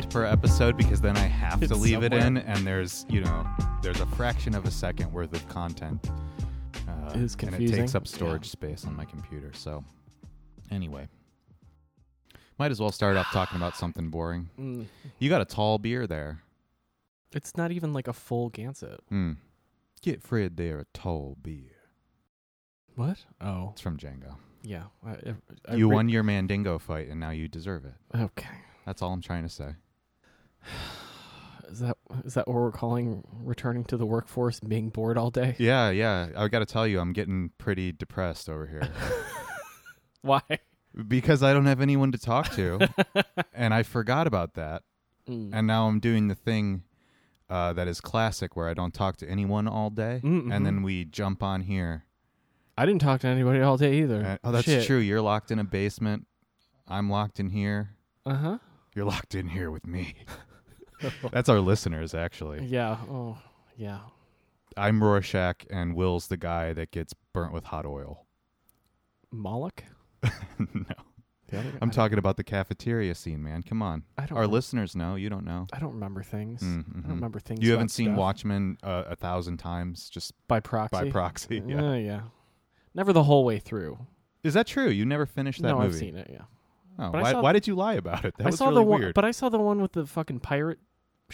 sound per episode because then I have to It's leave it in, and there's you know there's a fraction of a second worth of content. Uh, It is And it takes up Yeah. storage space on my computer. So, anyway, might as well start off talking about something boring. Mm. You got a tall beer there. It's not even like a full Gansett. Hmm. Get Fred there a tall beer. What? Oh, It's from Django. yeah. I, I, I you re- won your Mandingo fight, and now you deserve it. Okay. That's all I'm trying to say. Is that is that what we're calling returning to the workforce and being bored all day? Yeah, yeah. I got to tell you, I'm getting pretty depressed over here Why? because I don't have anyone to talk to, and I forgot about that. Mm. And now I'm doing the thing uh, that is classic, where I don't talk to anyone all day, Mm, and then mhm. we jump on here. I didn't talk to anybody all day either. And- oh, that's Shit. true. You're locked in a basement. I'm locked in here. Uh huh. You're locked in here with me. that's our listeners, actually. Yeah. Oh, yeah. I'm Rorschach, and Will's the guy that gets burnt with hot oil. Moloch. no. I'm talking about the cafeteria scene, man. Come on. I don't. Our rem- listeners know. You don't know. I don't remember things. Mm, I don't remember things. You haven't seen stuff. Watchmen uh, a thousand times just by proxy. by proxy. Yeah. Uh, yeah. Never the whole way through. Is that true? You never finished that no, movie? I've seen it. Yeah. Oh, why, why did you lie about it? That I was saw really the one, weird. but I saw the one with the fucking pirate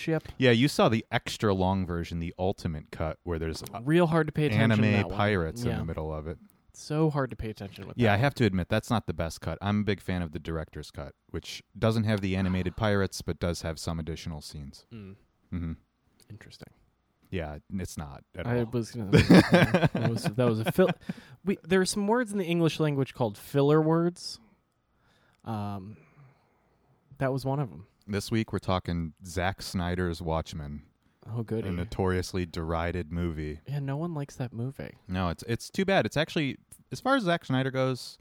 ship. yeah, you saw the extra long version, the ultimate cut, where there's uh, Real hard to pay attention. to anime pirates in the middle of it. So hard to pay attention with. Yeah, I have to admit that's not the best cut. I'm a big fan of the director's cut, which doesn't have the animated pirates, but does have some additional scenes. Mm, interesting. Yeah, it's not at I all. was gonna. that was that was a fill. We there are some words in the English language called filler words. Um, that was one of them. This week we're talking Zack Snyder's Watchmen, Oh, good. a notoriously derided movie. yeah, no one likes that movie. No, it's it's too bad. It's actually, as far as Zack Snyder goes,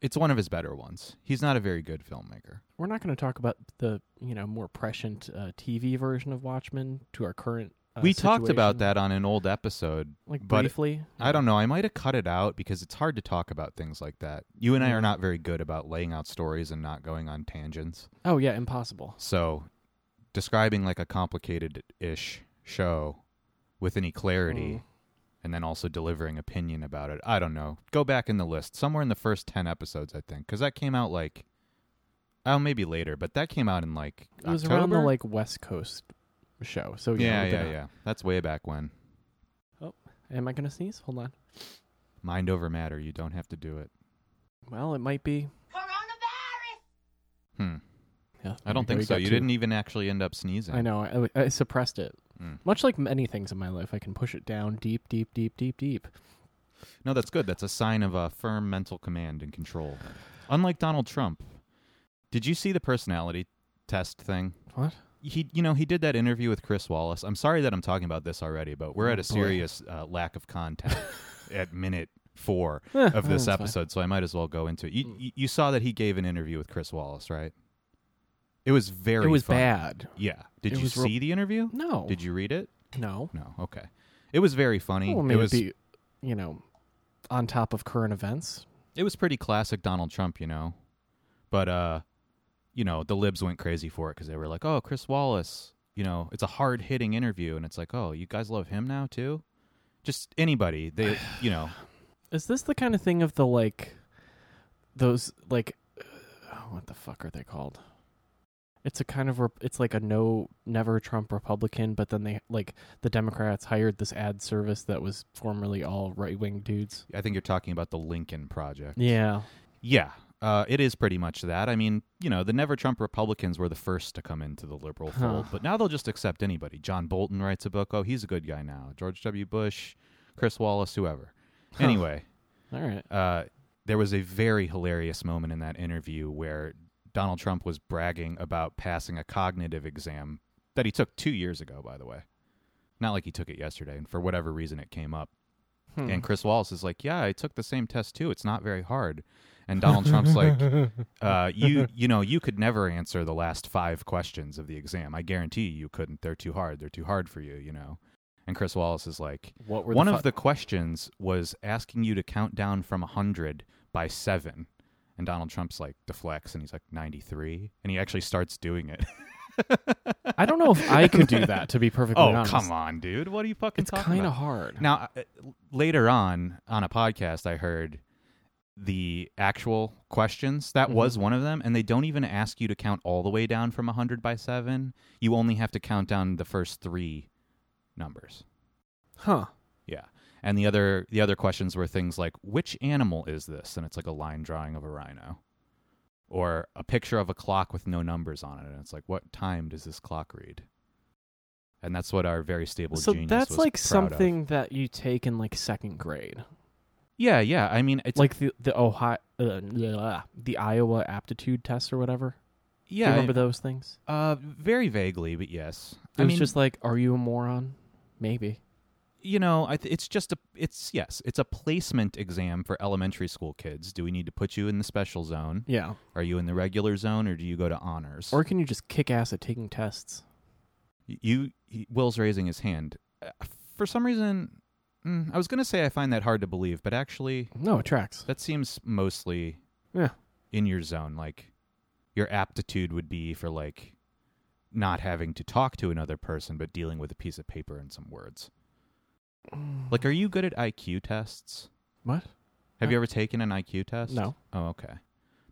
it's one of his better ones. He's not a very good filmmaker. We're not going to talk about the you know more prescient uh, TV version of Watchmen to our current. Uh, we talked about that on an old episode. like briefly. I don't know. I might have cut it out because it's hard to talk about things like that. You and I are not very good about laying out stories and not going on tangents. Oh yeah, impossible. So, describing like a complicated ish show with any clarity Mm. and then also delivering opinion about it. I don't know. Go back in the list. Somewhere in the first 10 episodes, I think. Because that came out like, oh, maybe later, but that came out in like. It was around the like West Coast show. So Yeah, we've yeah, yeah. That's way back when. Oh, am I gonna sneeze? Hold on. Mind over matter. You don't have to do it. Well, it might be. coronavirus. Hmm. Yeah, I don't think so. You too. didn't even actually end up sneezing. I know. I, I suppressed it. Mm. Much like many things in my life, I can push it down deep, deep, deep, deep, deep. No, that's good. That's a sign of a firm mental command and control. Unlike Donald Trump. Did you see the personality test thing? What? He, you know, he did that interview with Chris Wallace. I'm sorry that I'm talking about this already, but we're Oh, at a serious uh, lack of content at minute four Eh, of this that's fine. episode, so I might as well go into it. You, Mm. you, you saw that he gave an interview with Chris Wallace, right? It was very. It was funny. bad. Yeah. Did It you was real- see the interview? No. Did you read it? No. No. Okay. It was very funny. Well, it maybe was. be, you know, on top of current events. It was pretty classic Donald Trump, you know. But uh, you know, the libs went crazy for it because they were like, "Oh, Chris Wallace, you know, it's a hard hitting interview," and it's like, "Oh, you guys love him now too." Just anybody, they, you know, Is this the kind of thing of the like, those like, uh, what the fuck are they called? It's a kind of rep- it's like a no never Trump Republican, but then they like the Democrats hired this ad service that was formerly all right wing dudes. I think you're talking about the Lincoln Project. Yeah, Yeah, uh, it is pretty much that. I mean, you know, the Never Trump Republicans were the first to come into the liberal fold, but now they'll just accept anybody. John Bolton writes a book. Oh, he's a good guy now. George W. Bush, Chris Wallace, whoever. Anyway, all right. uh, there was a very hilarious moment in that interview where Donald Trump was bragging about passing a cognitive exam that he took two years ago, by the way. Not like he took it yesterday, and for whatever reason it came up. Hmm. And Chris Wallace is like, "Yeah, I took the same test too. It's not very hard." And Donald Trump's like, uh, "You, you know, you could never answer the last five questions of the exam. I guarantee you, you couldn't. They're too hard. They're too hard for you. You know." And Chris Wallace is like, what were "One the of the questions was asking you to count down from a hundred by seven. And Donald Trump's like deflects and he's like 93 and he actually starts doing it. I don't know if I could do that. To be perfectly oh, honest, come on, dude. What are you fucking It's talking kind of hard. Now, uh, later on on a podcast, I heard the actual questions. That was Mhm. one of them, and they don't even ask you to count all the way down from 100 by 7. You only have to count down the first three numbers. Huh? Yeah. And the other the other questions were things like which animal is this? And it's like a line drawing of a rhino. Or a picture of a clock with no numbers on it, and it's like what time does this clock read? And that's what our very stable so genius that's like proud of. something that you take in like second grade, Yeah, yeah. I mean, it's like the the Ohio, uh, blah, the Iowa aptitude test or whatever. Do yeah, you remember those things? uh, very vaguely, but yes. It I was mean, just like, are you a moron? Maybe. you know, I th- it's just a, it's yes, it's a placement exam for elementary school kids. Do we need to put you in the special zone? Yeah. Are you in the regular zone, or do you go to honors? Or can you just kick ass at taking tests? you, he, Will's raising his hand. Uh, for some reason, mm, I was going to say I find that hard to believe, but actually, No, it tracks. that seems mostly Yeah. in your zone. Like your aptitude would be for like not having to talk to another person, but dealing with a piece of paper and some words. Like, are you good at IQ tests? what? Have you ever taken an IQ test? No. Oh, okay.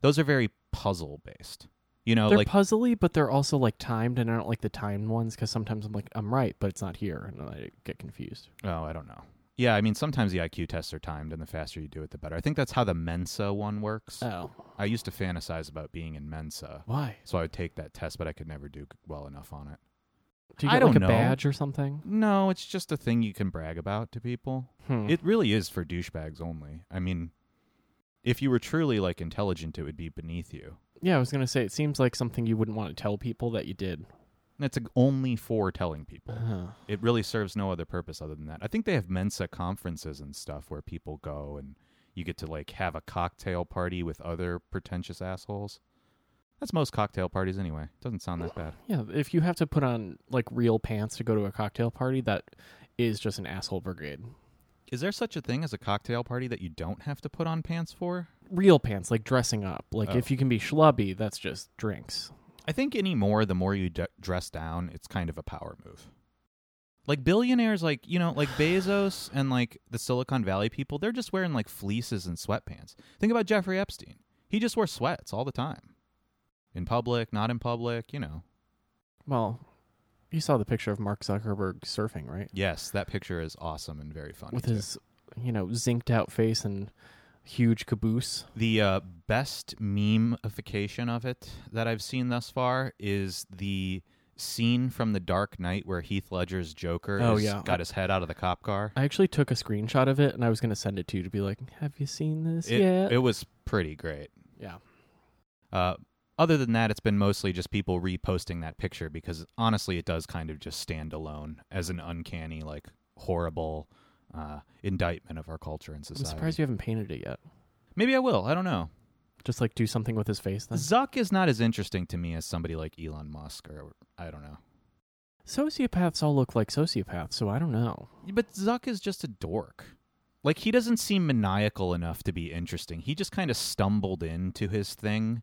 Those are very puzzle based. You know, they're like puzzly, but they're also like timed, and I don't like the timed ones because sometimes I'm like, I'm right, but it's not here, and I get confused. oh, I don't know. Yeah, I mean, sometimes the IQ tests are timed, and the faster you do it, the better. I think that's how the Mensa one works. Oh, I used to fantasize about being in Mensa, why? so I would take that test, but I could never do well enough on it. Do you I get don't like a know. badge or something? No, it's just a thing you can brag about to people. Hmm. It really is for douchebags only. I mean, if you were truly like intelligent, it would be beneath you. yeah, I was gonna say it seems like something you wouldn't want to tell people that you did. It's only for telling people. Uh, It really serves no other purpose other than that. I think they have Mensa conferences and stuff where people go and you get to like have a cocktail party with other pretentious assholes. That's most cocktail parties anyway. Doesn't sound that bad. yeah, if you have to put on like real pants to go to a cocktail party, that is just an asshole brigade. Is there such a thing as a cocktail party that you don't have to put on pants for? Real pants, like dressing up. Like Oh. if you can be schlubby, that's just drinks. I think anymore, the more you d- dress down, it's kind of a power move. Like billionaires, like you know, like Bezos and like the Silicon Valley people, they're just wearing like fleeces and sweatpants. Think about Jeffrey Epstein; he just wore sweats all the time, in public, not in public. You know. Well, you saw the picture of Mark Zuckerberg surfing, right? Yes, that picture is awesome and very funny. With too. his, you know, zinked out face and huge caboose. The uh, best memeification of it that I've seen thus far is the scene from The Dark Knight where Heath Ledger's Joker Oh, yeah. got his head out of the cop car. I actually took a screenshot of it and I was going to send it to you to be like, "Have you seen this It, yet?" it was pretty great. yeah. Uh, other than that, it's been mostly just people reposting that picture because honestly, it does kind of just stand alone as an uncanny, like horrible uh, indictment of our culture and society. I'm surprised you haven't painted it yet. Maybe I will. I don't know. Just like do something with his face then. Zuck is not as interesting to me as somebody like Elon Musk or I don't know. Sociopaths all look like sociopaths, so I don't know. But Zuck is just a dork. Like he doesn't seem maniacal enough to be interesting. He just kind of stumbled into his thing,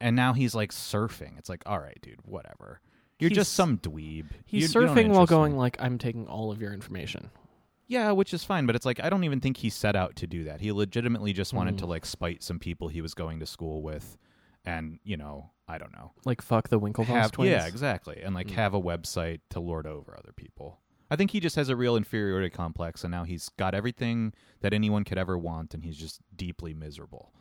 and now he's like surfing. It's like, all right, dude, whatever. You're He's- just some dweeb. He's You- you surfing while going like, "I'm taking all of your information." Yeah, which is fine, but it's like I don't even think he set out to do that. He legitimately just wanted to Mm. like spite some people he was going to school with, and you know, I don't know. Like fuck the Winklevoss have, twins. Yeah, exactly. And like Mm. have a website to lord over other people. I think he just has a real inferiority complex and now he's got everything that anyone could ever want and he's just deeply miserable.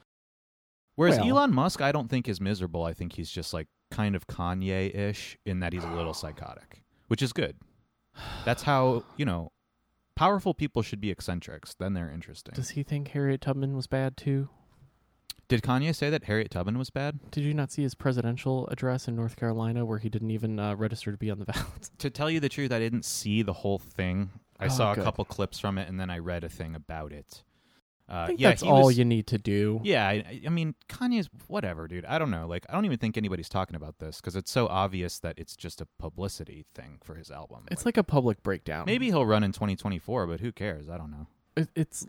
Whereas Well- Elon Musk I don't think is miserable. I think he's just like kind of Kanye-ish in that he's a little psychotic, which is good. That's how, you know, powerful people should be eccentrics, then they're interesting. Does he think Harriet Tubman was bad too? Did Kanye say that Harriet Tubman was bad? Did you not see his presidential address in North Carolina where he didn't even uh, register to be on the ballot? to tell you the truth, I didn't see the whole thing. I Oh, saw a couple clips from it, and then I read a thing about it. Uh, yeah, that's all was- you need to do. Yeah, I, I mean, Kanye's whatever, dude. I don't know. Like, I don't even think anybody's talking about this because it's so obvious that it's just a publicity thing for his album. It's like a public breakdown. maybe he'll run in 2024, but who cares? I don't know. It, it's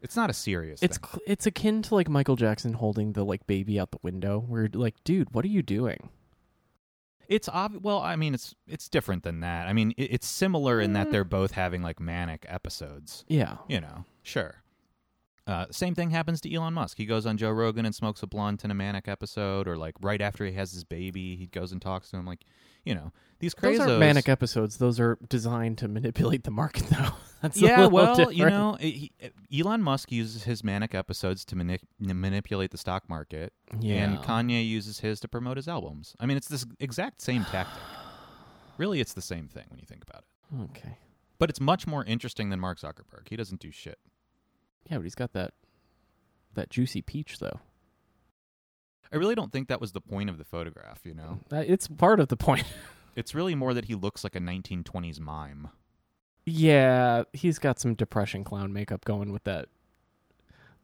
It's not a serious. It's thing. cl- it's akin to like Michael Jackson holding the like baby out the window. Where like, dude, what are you doing? It's ob- well, I mean, it's it's different than that. I mean, it, it's similar in that Mm. they're both having like manic episodes. Yeah, You know, sure. Uh, same thing happens to Elon Musk. He goes on Joe Rogan and smokes a blunt in a manic episode, or like right after he has his baby, he goes and talks to him. Like, you know, these crazos. those aren't manic episodes. Those are designed to manipulate the market, though. That's yeah, well, you know, he, Elon Musk uses his manic episodes to mani- manipulate the stock market, yeah. and Kanye uses his to promote his albums. I mean, it's this exact same tactic. Really, it's the same thing when you think about it. okay, But it's much more interesting than Mark Zuckerberg. He doesn't do shit. Yeah, but he's got that that juicy peach though. I really don't think that was the point of the photograph, you know? Uh, It's part of the point. It's really more that he looks like a 1920s mime. yeah, he's got some depression clown makeup going with that.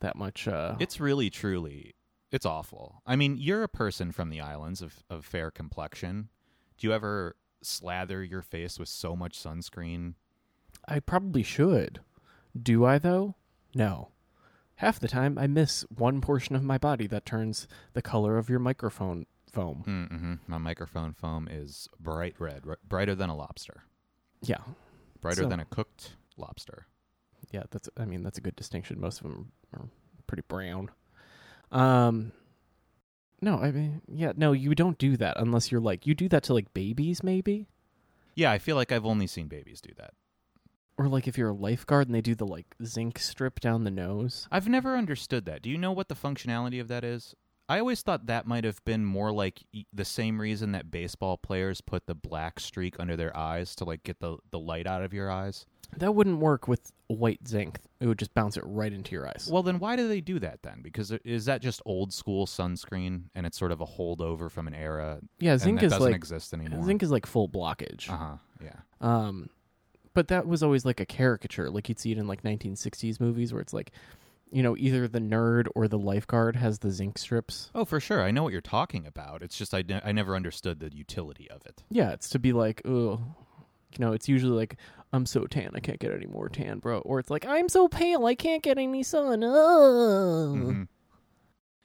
That much. uh It's really, truly, it's awful. I mean, you're a person from the islands of, of fair complexion. Do you ever slather your face with so much sunscreen? I probably should. Do I though? No. Half the time, I miss one portion of my body that turns the color of your microphone foam. Mm-hmm. My microphone foam is bright red, r- brighter than a lobster, Yeah, brighter So- than a cooked lobster. yeah. That's. I mean, that's a good distinction. Most of them are pretty brown. Um, no, I mean, yeah, no, you don't do that unless you're like you do that to like babies, maybe, Yeah, I feel like I've only seen babies do that. Or like if you're a lifeguard and they do the like zinc strip down the nose. I've never understood that. Do you know what the functionality of that is? I always thought that might have been more like e- the same reason that baseball players put the black streak under their eyes to like get the the light out of your eyes. That wouldn't work with white zinc. It would just bounce it right into your eyes. Well, then why do they do that then? Because is that just old school sunscreen and it's sort of a holdover from an era yeah, zinc that is doesn't like exist anymore? zinc is like full blockage. Uh huh. Yeah. Um, but that was always like a caricature. Like you'd see it in like 1960s movies where it's like, you know, either the nerd or the lifeguard has the zinc strips. Oh, for sure. I know what you're talking about. It's just I, ne- I never understood the utility of it. Yeah, it's to be like, oh, you know, it's usually like, I'm so tan, I can't get any more tan, bro. Or it's like, I'm so pale, I can't get any sun. Oh. Mhm.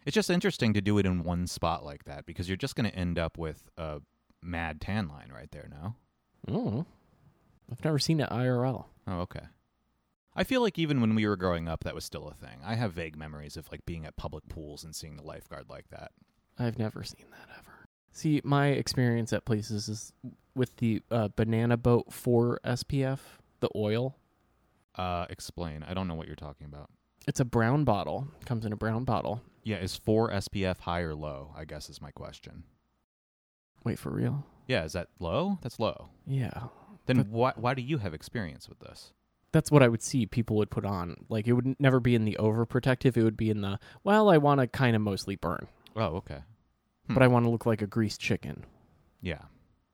It's just interesting to do it in one spot like that because you're just going to end up with a mad tan line right there. No. Oh. I've never seen it IRL. Oh, okay. I feel like even when we were growing up, that was still a thing. I have vague memories of like being at public pools and seeing the lifeguard like that. I've never seen that ever. See, my experience at places is with the uh, Banana Boat 4 SPF, the oil. Uh, explain. I don't know what you're talking about. It's a brown bottle. Comes in a brown bottle. Yeah, is four SPF high or low? I guess is my question. Wait, for real? Yeah, is that low? That's low. Yeah. Then But- why why do you have experience with this? That's what I would see people would put on. Like, it would never be in the overprotective. It would be in the, well, I want to kind of mostly burn, Oh, okay. Hmm. but I want to look like a greased chicken. Yeah.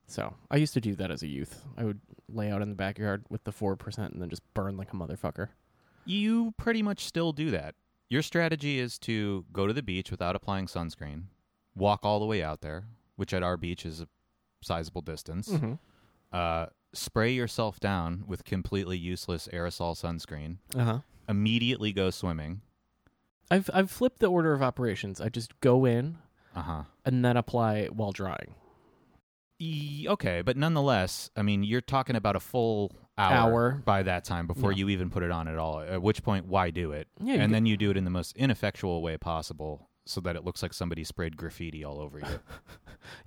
So I used to do that as a youth. I would lay out in the backyard with the 4% and then just burn like a motherfucker. You pretty much still do that. Your strategy is to go to the beach without applying sunscreen, walk all the way out there, which at our beach is a sizable distance. Mm-hmm. Uh, spray yourself down with completely useless aerosol sunscreen. Uh huh. Immediately go swimming. I've, I've flipped the order of operations. I just go in Uh huh. and then apply while drying. E- okay, but nonetheless, I mean, you're talking about a full hour, Hour. by that time before Yeah. you even put it on at all. At which point, why do it? Yeah, you and get- then you do it in the most ineffectual way possible, so that it looks like somebody sprayed graffiti all over you.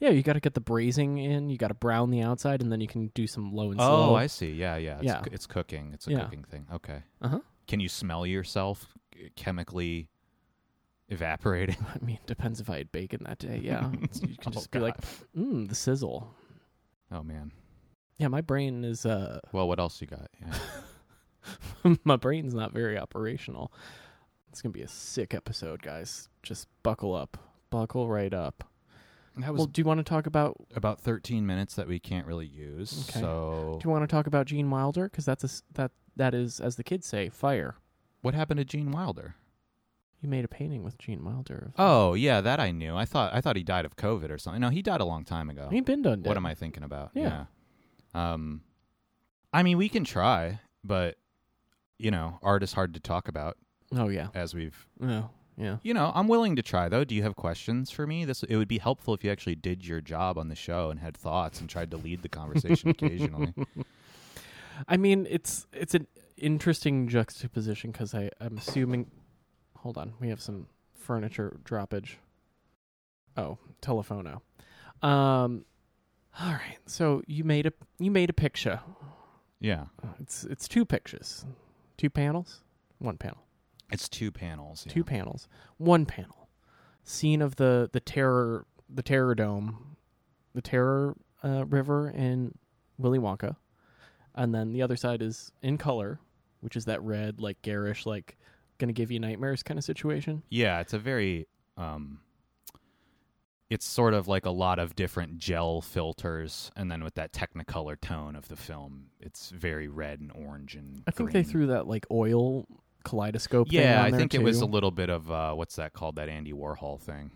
Yeah, you got to get the braising in. You got to brown the outside, and then you can do some low and slow. oh. I see. Yeah, yeah. It's, Yeah. it's cooking. It's a Yeah. cooking thing. Okay. Uh huh. Can you smell yourself chemically evaporating? I mean, depends if I had bacon that day. Yeah, It's- you can Oh, just be like, mm, the sizzle. oh man. Yeah, my brain is uh, Well, what else you got? Yeah. my brain's not very operational. It's gonna be a sick episode, guys. Just buckle up, buckle right up. that was Well, do you want to talk about? about 13 minutes that we can't really use. Okay. So, Do you want to talk about Gene Wilder? Because that's a that that is, as the kids say, fire. what happened to Gene Wilder? You made a painting with Gene Wilder. Of, Oh, yeah, that I knew. I thought I thought he died of COVID or something. No, he died a long time ago. he been done. What am I thinking about? Yeah. Yeah. Um, I mean, we can try, but you know, art is hard to talk about. Oh yeah. as we've No. Yeah. you know, I'm willing to try though. Do you have questions for me? This it would be helpful if you actually did your job on the show and had thoughts and tried to lead the conversation occasionally. I mean, it's it's an interesting juxtaposition because I I'm assuming. Hold on, we have some furniture droppage. Oh, telephono. Um, all right. So you made a you made a picture. Yeah. It's it's two pictures, two panels, one panel, It's two panels. yeah. two panels, one panel. Scene of the the terror the terror dome, the terror uh, river in Willy Wonka, and then the other side is in color, which is that red like garish like gonna give you nightmares kind of situation. Yeah, it's a very um it's sort of like a lot of different gel filters and then with that technicolor tone of the film, it's very red and orange and I think they threw that like oil kaleidoscope. Yeah, I think it was a little bit of uh what's that called that Andy Warhol thing.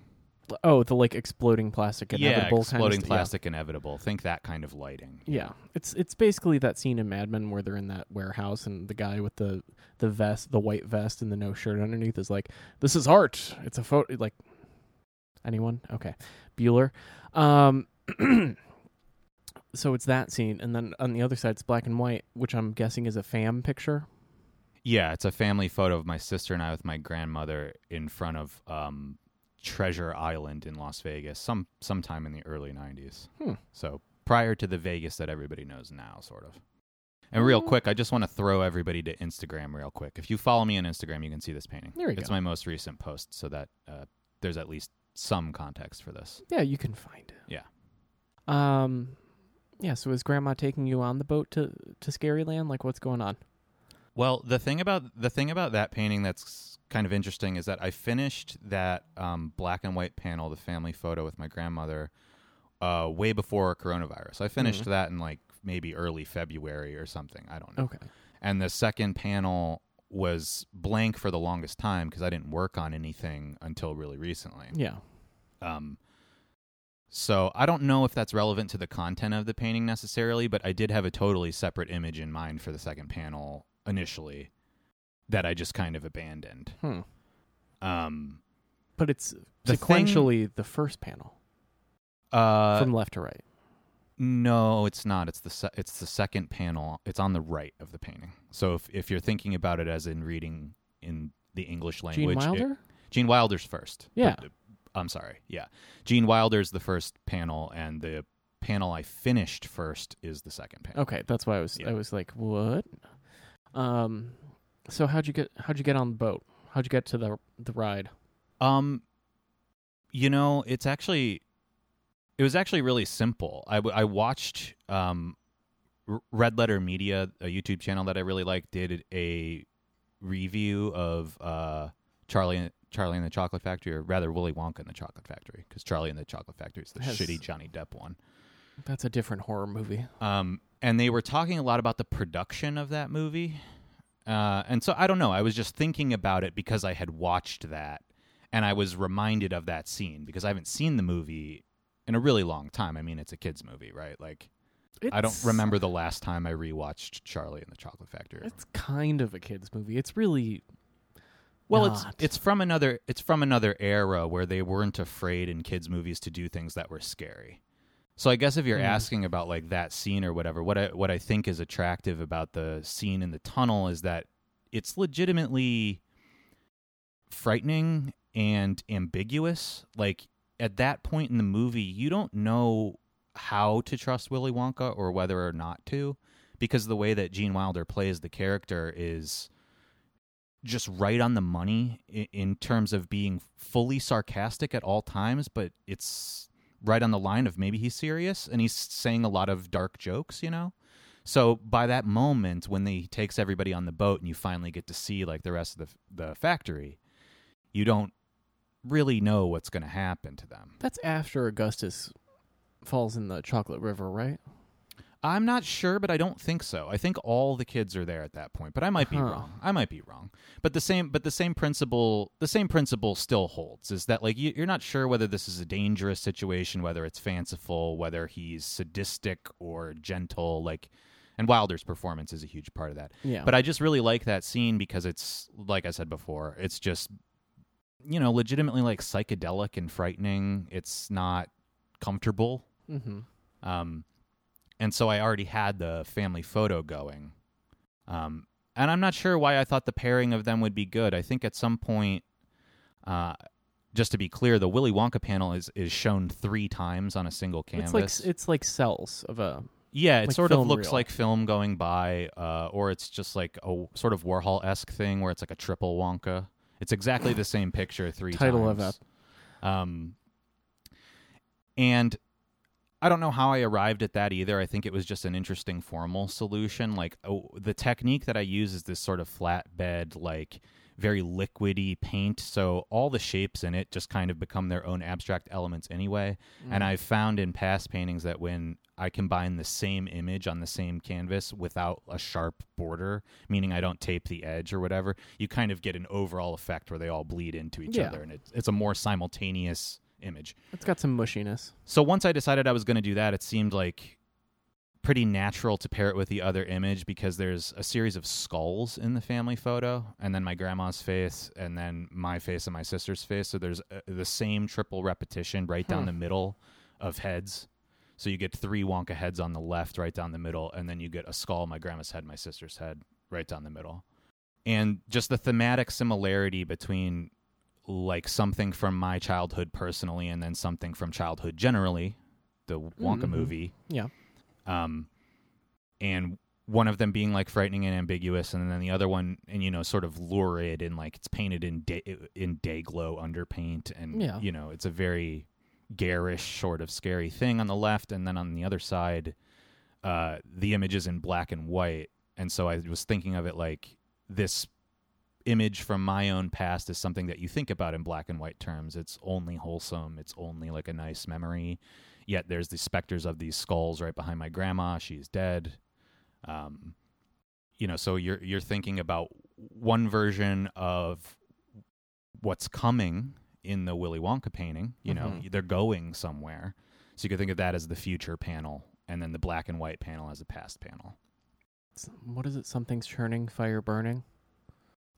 Oh, the like exploding plastic yeah, inevitable exploding kind of st- yeah. plastic inevitable. Think that kind of lighting. Yeah, it's it's basically that scene in Mad Men where they're in that warehouse and the guy with the the vest, the white vest, and the no shirt underneath is like, "This is art. It's a photo." Like, anyone? Okay, Bueller. Um, so it's that scene, and then on the other side, it's black and white, which I'm guessing is a fam picture. Yeah, it's a family photo of my sister and I with my grandmother in front of um, Treasure Island in Las Vegas, some sometime in the early '90s. Hmm. So prior to the Vegas that everybody knows now, sort of. And real Mm. quick, I just want to throw everybody to Instagram real quick. If you follow me on Instagram, you can see this painting. There you it's go. my most recent post, so that uh, there's at least some context for this. Yeah, you can find it. Yeah. Um, yeah. So is Grandma taking you on the boat to to Scaryland? Like, what's going on? Well, the thing about the thing about that painting that's kind of interesting is that I finished that um, black and white panel, the family photo with my grandmother, uh, way before coronavirus. I finished Mhm. that in like maybe early February or something. I don't know. Okay. And the second panel was blank for the longest time because I didn't work on anything until really recently. Yeah. Um, so I don't know if that's relevant to the content of the painting necessarily, but I did have a totally separate image in mind for the second panel initially that I just kind of abandoned. Hmm. Um, But it's The thing- sequentially the first panel uh, from left to right. no, it's not. It's the se- it's the second panel. It's on the right of the painting. So if if you're thinking about it as in reading in the English language, Gene it- Wilder? Gene Wilder's first. Yeah. But, I'm sorry. Yeah. Gene Wilder's the first panel, and the panel I finished first is the second panel. okay, that's why I was Yeah. I was like, what? Um, so how'd you get how'd you get on the boat? How'd you get to the the ride? Um, you know, it's actually, it was actually really simple. I, I watched um, Red Letter Media, a YouTube channel that I really like, did a review of uh, Charlie Charlie and the Chocolate Factory, or rather Willy Wonka and the Chocolate Factory, because Charlie and the Chocolate Factory is the Has- shitty Johnny Depp one. That's a different horror movie. Um, and they were talking a lot about the production of that movie. Uh, and so I don't know. I was just thinking about it because I had watched that, and I was reminded of that scene because I haven't seen the movie in a really long time. I mean, it's a kids movie, right? Like I don't remember the last time I rewatched Charlie and the Chocolate Factory. It's kind of a kids movie. It's really Well, not. it's it's from another it's from another era where they weren't afraid in kids movies to do things that were scary. So I guess if you're Mm. asking about like that scene or whatever, what I what I think is attractive about the scene in the tunnel is that it's legitimately frightening and ambiguous. Like at that point in the movie, you don't know how to trust Willy Wonka or whether or not to because the way that Gene Wilder plays the character is just right on the money in, in terms of being fully sarcastic at all times, but it's right on the line of maybe he's serious and he's saying a lot of dark jokes, you know? So by that moment when he takes everybody on the boat and you finally get to see like the rest of the the factory, you don't really know what's going to happen to them. that's after Augustus falls in the chocolate river, right? I'm not sure, but I don't think so. I think all the kids are there at that point, but I might be Huh. wrong. I might be wrong. But the same, but the same principle, the same principle still holds. Is that like you, you're not sure whether this is a dangerous situation, whether it's fanciful, whether he's sadistic or gentle. Like, and Wilder's performance is a huge part of that. Yeah. But I just really like that scene because it's like I said before, it's just you know legitimately like psychedelic and frightening. It's not comfortable. mm-hmm. Um, and so I already had the family photo going. Um, and I'm not sure why I thought the pairing of them would be good. I think at some point, uh, just to be clear, the Willy Wonka panel is is shown three times on a single canvas. It's like it's like cells of a yeah, it like sort of looks reel. like film going by, uh, or it's just like a sort of Warhol esque thing where it's like a triple Wonka. It's exactly the same picture three Title of times. Um, and I don't know how I arrived at that either. I think it was just an interesting formal solution. Like oh, the technique that I use is this sort of flatbed, like very liquidy paint. So all the shapes in it just kind of become their own abstract elements anyway. Mm. And I've found in past paintings that when I combine the same image on the same canvas without a sharp border, meaning I don't tape the edge or whatever, you kind of get an overall effect where they all bleed into each Yeah. other, and it's it's a more simultaneous image. it's got some mushiness. So once I decided I was going to do that, it seemed like pretty natural to pair it with the other image because there's a series of skulls in the family photo, and then my grandma's face, and then my face and my sister's face. So there's uh, the same triple repetition right down Hmm. the middle of heads. So you get three Wonka heads on the left, right down the middle, and then you get a skull, my grandma's head, my sister's head, right down the middle. And just the thematic similarity between like something from my childhood personally and then something from childhood generally, the Wonka Mhm. movie. Yeah. Um and one of them being like frightening and ambiguous and then the other one and you know sort of lurid and like it's painted in day in Day-Glo underpaint and Yeah. you know it's a very garish sort of scary thing on the left and then on the other side uh the image is in black and white and so I was thinking of it like this image from my own past is something that you think about in black and white terms. It's only wholesome. It's only like a nice memory. Yet there's the specters of these skulls right behind my grandma. She's dead. Um you know so you're you're thinking about one version of what's coming in the Willy Wonka painting you know Mhm. they're going somewhere. So you could think of that as the future panel and then the black and white panel as a past panel. What is it? Something's churning, fire burning.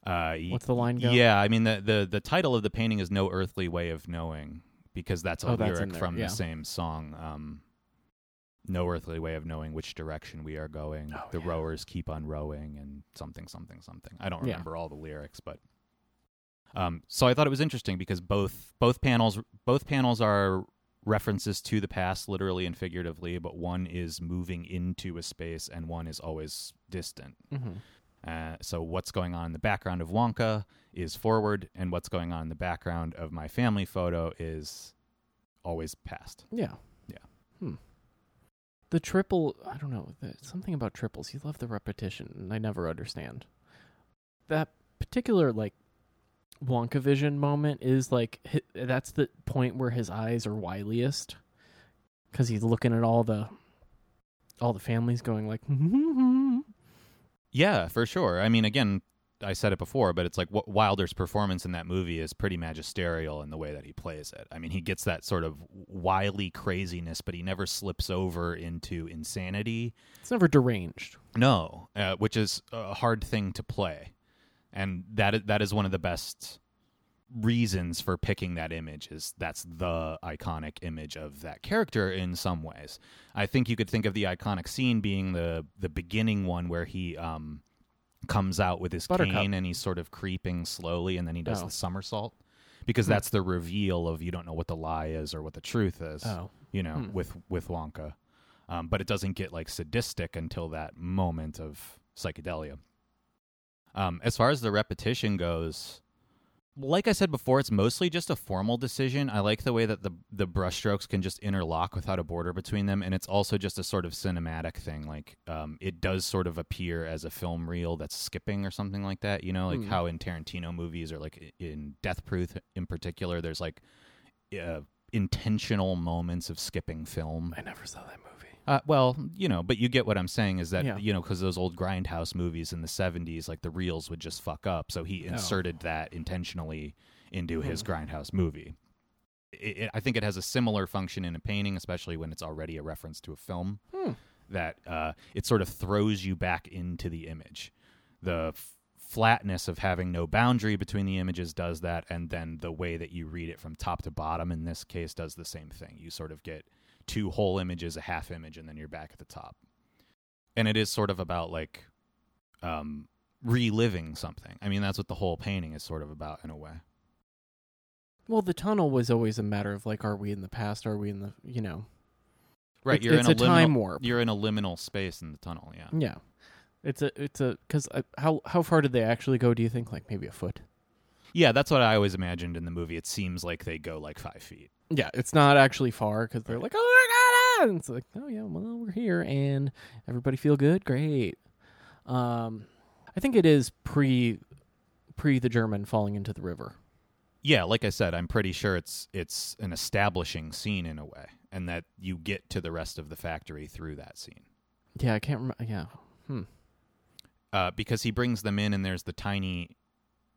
Uh What's the line go? Yeah, I mean the, the the title of the painting is "No Earthly Way of Knowing" because that's a Oh, lyric there, from yeah. the same song. Um, "No earthly way of knowing which direction we are going. Oh, the yeah. rowers keep on rowing, and something, something, something." I don't Yeah. remember all the lyrics, but um, so I thought it was interesting because both both panels both panels are references to the past, literally and figuratively, but one is moving into a space and one is always distant. hmm Uh, so what's going on in the background of Wonka is forward, and what's going on in the background of my family photo is always past. Yeah. Yeah. Hmm. The triple, I don't know, the, something about triples. You love the repetition, and I never understand. That particular like Wonka vision moment is like hi- that's the point where his eyes are wiliest because he's looking at all the all the families going like Yeah, for sure. I mean, again, I said it before, but it's like Wilder's performance in that movie is pretty magisterial in the way that he plays it. I mean, he gets that sort of wily craziness, but he never slips over into insanity. it's never deranged. No, uh, which is a hard thing to play, and that is, that is one of the best reasons for picking that image. Is that's the iconic image of that character in some ways. I think you could think of the iconic scene being the the beginning one where he um comes out with his Buttercup. cane and he's sort of creeping slowly, and then he does Oh. the somersault. Because Hmm. that's the reveal of you don't know what the lie is or what the truth is Oh, you know, Hmm. with with Wonka. Um, but it doesn't get like sadistic until that moment of psychedelia. Um, as far as the repetition goes, like I said before, it's mostly just a formal decision. I like the way that the the brushstrokes can just interlock without a border between them, and it's also just a sort of cinematic thing. Like um, it does sort of appear as a film reel that's skipping or something like that. You know, like Hmm. how in Tarantino movies or like in Death Proof in particular, there's like uh, intentional moments of skipping film. I never saw that movie. Uh, well, you know, but you get what I'm saying is that Yeah. you know because those old grindhouse movies in the '70s, like the reels would just fuck up, so he Oh. inserted that intentionally into his Hmm. grindhouse movie. It, it, I think it has a similar function in a painting, especially when it's already a reference to a film. Hmm. that uh, it sort of throws you back into the image. The f- flatness of having no boundary between the images does that, and then the way that you read it from top to bottom in this case does the same thing. You sort of get two whole images, a half image, and then you're back at the top. And it is sort of about like um, reliving something. I mean, that's what the whole painting is sort of about in a way. Well, the tunnel was always a matter of like, are we in the past? Are we in the you know? Right, It's- you're it's in a liminal, time warp. You're in a liminal space in the tunnel. Yeah. Yeah, it's a it's a because how how far did they actually go? Do you think like maybe a foot? Yeah, that's what I always imagined in the movie. It seems like they go like five feet. Yeah, it's not actually far because they're like, oh my god, and it's like, oh yeah, well we're here and everybody feel good, great. Um, I think it is pre pre the German falling into the river. Yeah, like I said, I'm pretty sure it's it's an establishing scene in a way, and that you get to the rest of the factory through that scene. Yeah, I can't remember. Yeah, hmm. Uh, because he brings them in, and there's the tiny,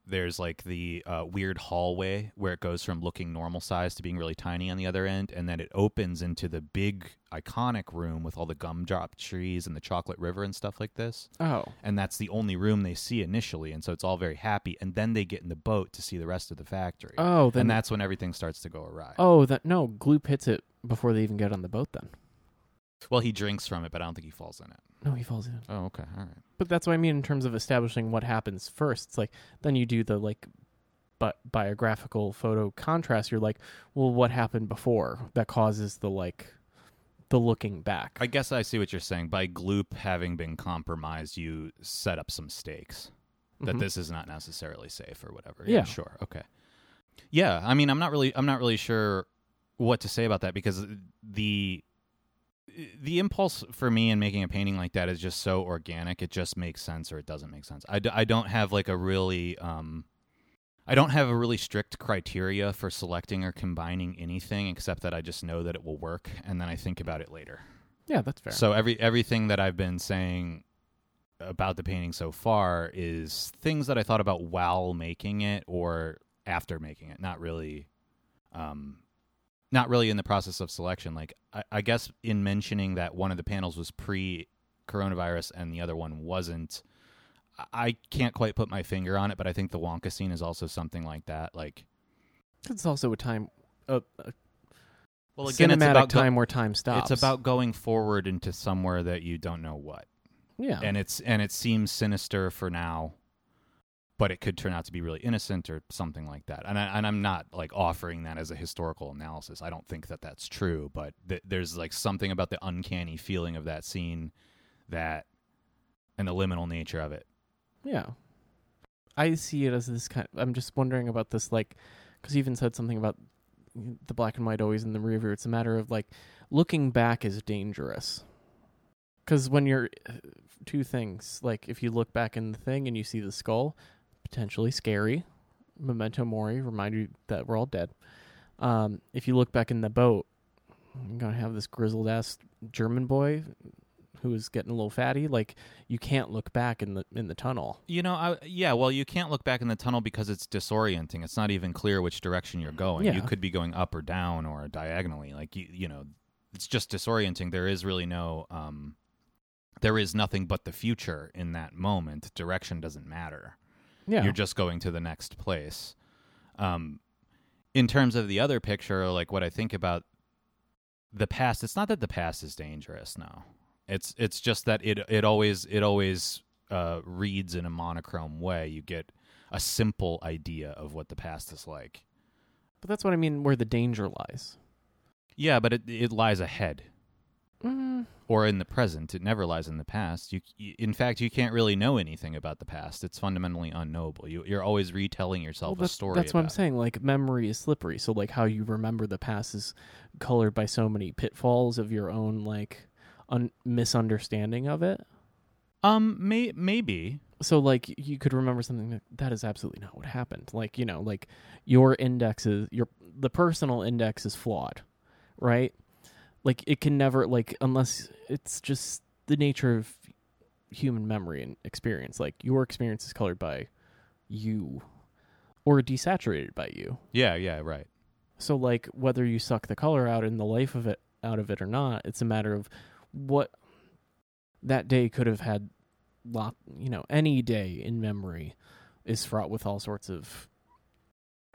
there's like the uh, weird hallway where it goes from looking normal size to being really tiny on the other end, and then it opens into the big iconic room with all the gumdrop trees and the chocolate river and stuff like this. Oh, and that's the only room they see initially and so it's all very happy and then they get in the boat to see the rest of the factory oh, then and that's when everything starts to go awry oh that no, Gloop hits it before they even get on the boat. Then well he drinks from it but i don't think he falls in it no, he falls in. oh okay all right But that's what I mean in terms of establishing what happens first. It's like then you do the like but biographical photo contrast. You're like, well, what happened before that causes the like the looking back? i guess i see what you're saying by gloop having been compromised you set up some stakes that Mhm. this is not necessarily safe or whatever Yeah. sure okay yeah i mean i'm not really i'm not really sure what to say about that because the the impulse for me in making a painting like that is just so organic. It just makes sense or it doesn't make sense. I, d- I don't have like a really um i don't have a really strict criteria for selecting or combining anything except that i just know that it will work and then i think about it later. Yeah, that's fair. so every everything that I've been saying about the painting so far is things that I thought about while making it or after making it, not really um not really in the process of selection. Like I, I guess in mentioning that one of the panels was pre coronavirus and the other one wasn't, I- can't quite put my finger on it, but I think the Wonka scene is also something like that. Like it's also a time, a, a well, again, it's cinematic about go- time where time stops. it's about going forward into somewhere that you don't know what. yeah, and it's and it seems sinister for now but it could turn out to be really innocent or something like that and, I, and i'm not like offering that as a historical analysis i don't think that that's true but th- there's like something about the uncanny feeling of that scene that and the liminal nature of it yeah. I see it as this kind. I'm just wondering about this, like, because you even said something about the black and white always in the rear view. It's a matter of like looking back is dangerous. Because when you're uh, two things, like if you look back in the thing and you see the skull, potentially scary. Memento mori, remind you that we're all dead. Um, if you look back in the boat, you're gonna have this grizzled ass German boy who is getting a little fatty. Like you can't look back in the in the tunnel. you know I, yeah well you can't look back in the tunnel because it's disorienting it's not even clear which direction you're going Yeah. you could be going up or down or diagonally like you you know it's just disorienting there is really no um there is nothing but the future in that moment direction doesn't matter Yeah, you're just going to the next place. Um, in terms of the other picture, like what I think about the past, it's not that the past is dangerous. No, it's it's just that it it always it always uh, reads in a monochrome way. You get a simple idea of what the past is like. but that's what I mean. Where the danger lies. Yeah, but it it lies ahead Mm, or in the present. It never lies in the past. You, you in fact, you can't really know anything about the past. It's fundamentally unknowable. You, you're always retelling well, yourself a story. that's what I'm it. saying. Like memory is slippery. So like how you remember the past is colored by so many pitfalls of your own like un- misunderstanding of it. Um, may maybe. so like you could remember something that that is absolutely not what happened like you know like your index is your the personal index is flawed right like it can never like unless it's just the nature of human memory and experience like your experience is colored by you or desaturated by you Yeah, yeah, right. so like whether you suck the color out in the life of it out of it or not, it's a matter of what that day could have had lot you know any day in memory is fraught with all sorts of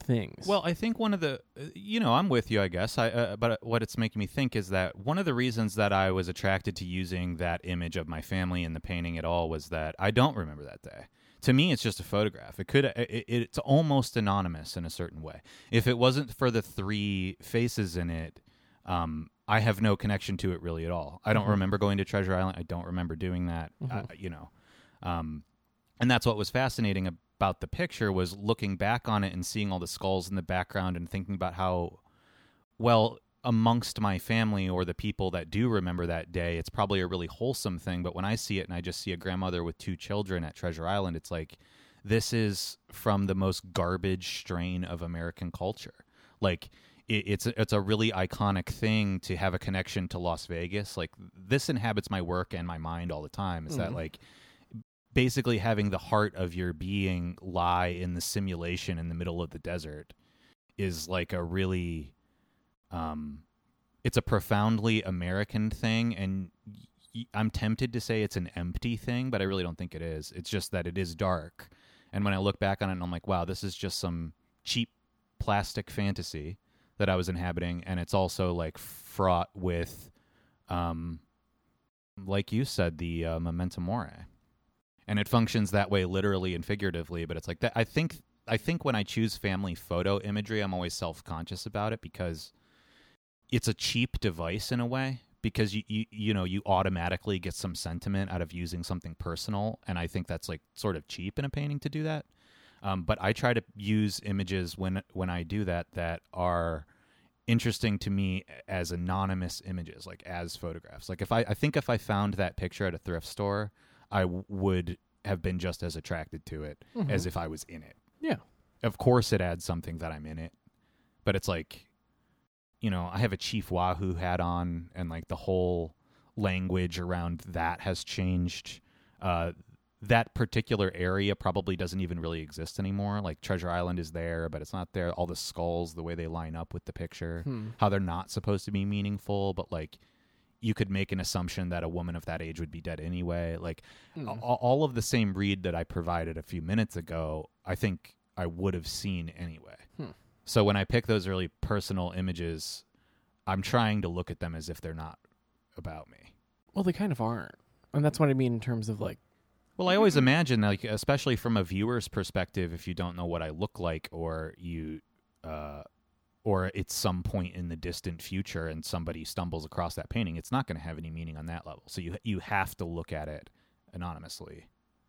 things Well, I think one of the, you know, I'm with you, I guess. I, uh, but what it's making me think is that one of the reasons that I was attracted to using that image of my family in the painting at all was that I don't remember that day. To me, it's just a photograph. It could, it, it's almost anonymous in a certain way. If it wasn't for the three faces in it, um, I have no connection to it really at all. I don't Mhm. remember going to Treasure Island. I don't remember doing that. Uh, you know, um, and that's what was fascinating about the picture was looking back on it and seeing all the skulls in the background and thinking about how well amongst my family or the people that do remember that day it's probably a really wholesome thing. But when i see it and i just see a grandmother with two children at treasure island it's like this is from the most garbage strain of american culture. Like it, it's a, it's a really iconic thing to have a connection to las vegas. Like this inhabits my work and my mind all the time. Is that Mhm. like basically having the heart of your being lie in the simulation in the middle of the desert is like a really um it's a profoundly american thing and i'm tempted to say it's an empty thing but i really don't think it is. It's just that it is dark. And when i look back on it i'm like wow this is just some cheap plastic fantasy that i was inhabiting and it's also like fraught with um like you said the uh, memento mori and it functions that way literally and figuratively but it's like that i think i think when i choose family photo imagery i'm always self-conscious about it because it's a cheap device in a way because you, you you know you automatically get some sentiment out of using something personal and i think that's like sort of cheap in a painting to do that. Um, but i try to use images when when i do that that are interesting to me as anonymous images like as photographs. Like if i i think if i found that picture at a thrift store I would have been just as attracted to it as Mhm. if I was in it. Yeah. Of course, it adds something that I'm in it, but it's like, you know, I have a Chief Wahoo hat on, and like the whole language around that has changed. Uh, that particular area probably doesn't even really exist anymore. Like Treasure Island is there, but it's not there. All the skulls, the way they line up with the picture, Hmm. how they're not supposed to be meaningful, but like you could make an assumption that a woman of that age would be dead anyway. Like Hmm. a- all of the same read that I provided a few minutes ago, I think I would have seen anyway. Hmm. So when I pick those really personal images, I'm trying to look at them as if they're not about me. Well, they kind of aren't, and that's what I mean in terms of like. Well, I always imagine, like, especially from a viewer's perspective, if you don't know what I look like, or you, uh, or it's some point in the distant future, and somebody stumbles across that painting, it's not going to have any meaning on that level. So you you have to look at it anonymously.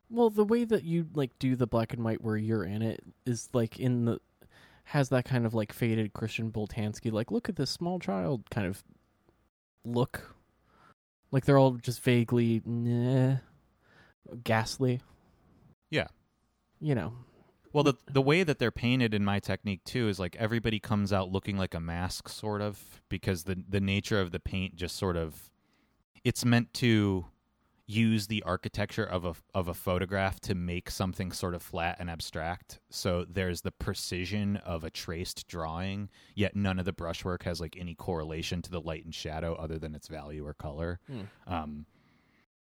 Well, the way that you like do the black and white where you're in it is like in the has that kind of like faded Christian Boltanski like look at this small child kind of look. Like they're all just vaguely nah, ghastly. Yeah. You know. Well, the the way that they're painted in my technique too is like everybody comes out looking like a mask, sort of, because the the nature of the paint just sort of it's meant to use the architecture of a of a photograph to make something sort of flat and abstract. So there's the precision of a traced drawing, yet none of the brushwork has like any correlation to the light and shadow other than its value or color. Um,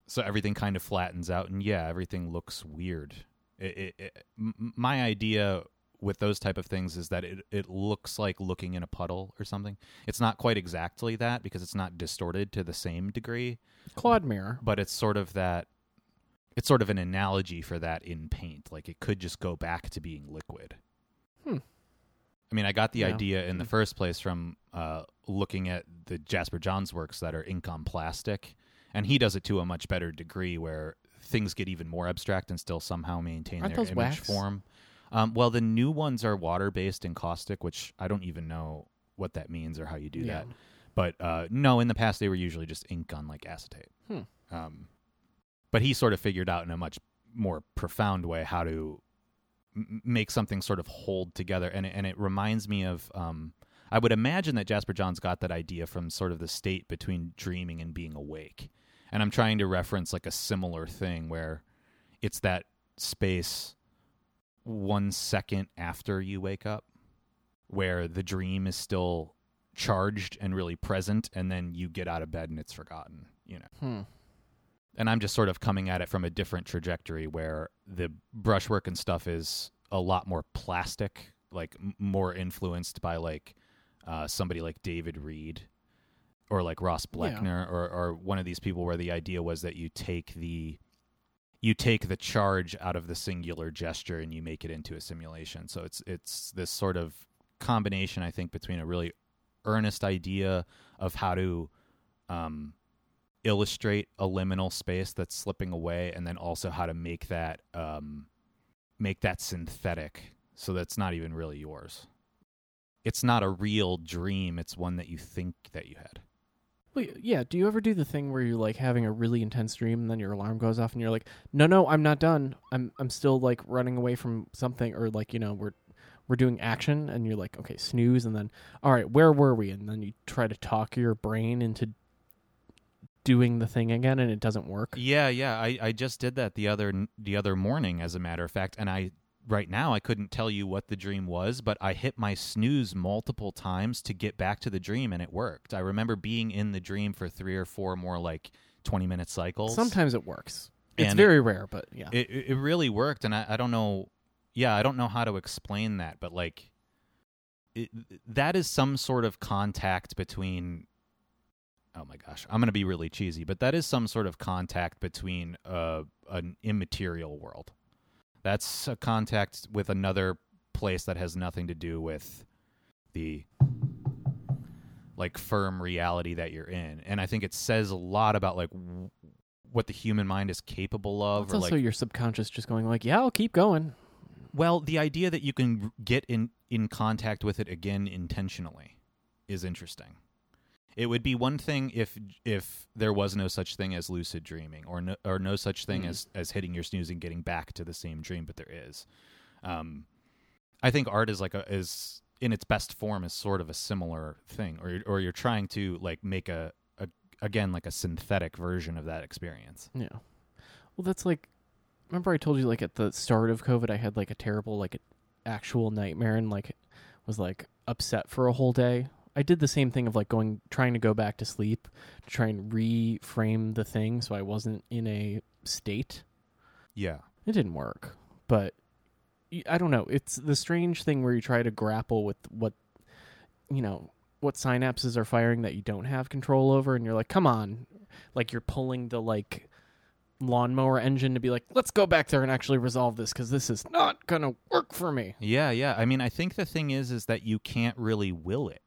so everything kind of flattens out, and yeah, everything looks weird. It, it, it, my idea with those type of things is that it it looks like looking in a puddle or something. It's not quite exactly that because it's not distorted to the same degree, Claude Mirror. but it's sort of that. It's sort of an analogy for that in paint. Like it could just go back to being liquid. Hmm. I mean, I got the Yeah. idea in the first place from uh, looking at the Jasper Johns works that are ink on plastic, and he does it to a much better degree where things get even more abstract and still somehow maintain Aren't their image wax? form. Um, well, the new ones are water based encaustic, which I don't even know what that means or how you do yeah. that. But uh, no, in the past they were usually just ink on like acetate. Hmm. Um, but he sort of figured out in a much more profound way how to m- make something sort of hold together, and it, and it reminds me of. Um, I would imagine that Jasper Johns got that idea from sort of the state between dreaming and being awake, and I'm trying to reference like a similar thing where it's that space one second after you wake up where the dream is still charged and really present and then you get out of bed and it's forgotten you know Hmm. and I'm just sort of coming at it from a different trajectory where the brushwork and stuff is a lot more plastic, like m- more influenced by like uh, somebody like David Reed or like Ross Yeah. Bleckner or or one of these people where the idea was that you take the you take the charge out of the singular gesture and you make it into a simulation. So it's it's this sort of combination I think between a really earnest idea of how to um, illustrate a liminal space that's slipping away, and then also how to make that um, make that synthetic, so that's not even really yours. It's not a real dream; it's one that you think that you had. Well, yeah. Do you ever do the thing where you're like having a really intense dream and then your alarm goes off and you're like, no, no, I'm not done. I'm I'm still like running away from something or like you know we're we're doing action and you're like, okay, snooze and then all right, where were we? And then you try to talk your brain into doing the thing again and it doesn't work. Yeah, yeah. I, I just did that the other the other morning, as a matter of fact, and I right now I couldn't tell you what the dream was, but I hit my snooze multiple times to get back to the dream, and it worked. I remember being in the dream for three or four more like twenty minute cycles. Sometimes it works. It's And very rare, but yeah. it it it really worked, and I, I don't know. Yeah, I don't know how to explain that, but like, it, that is some sort of contact between. Oh my gosh, I'm gonna be really cheesy, but that is some sort of contact between uh, an immaterial world. That's a contact with another place that has nothing to do with the like firm reality that you're in, and I think it says a lot about like w- what the human mind is capable of, it's or also like your subconscious just going like, yeah, I'll keep going. well, the idea that you can get in in contact with it again intentionally is interesting. It would be one thing if if there was no such thing as lucid dreaming, or no or no such thing Mm. as as hitting your snooze and getting back to the same dream, but there is. Um, I think art is like a is in its best form is sort of a similar thing, or or you're trying to like make a, a again like a synthetic version of that experience. Yeah. Well, that's like. Remember, I told you like at the start of COVID, I had like a terrible like actual nightmare and like was like upset for a whole day. I did the same thing of like going trying to go back to sleep to try and reframe the thing so I wasn't in a state. Yeah. It didn't work, but I don't know. It's the strange thing where you try to grapple with what you know what synapses are firing that you don't have control over, and you're like, come on, like you're pulling the like lawnmower engine to be like, let's go back there and actually resolve this because this is not gonna work for me. Yeah, yeah. I mean, I think the thing is, is that you can't really will it.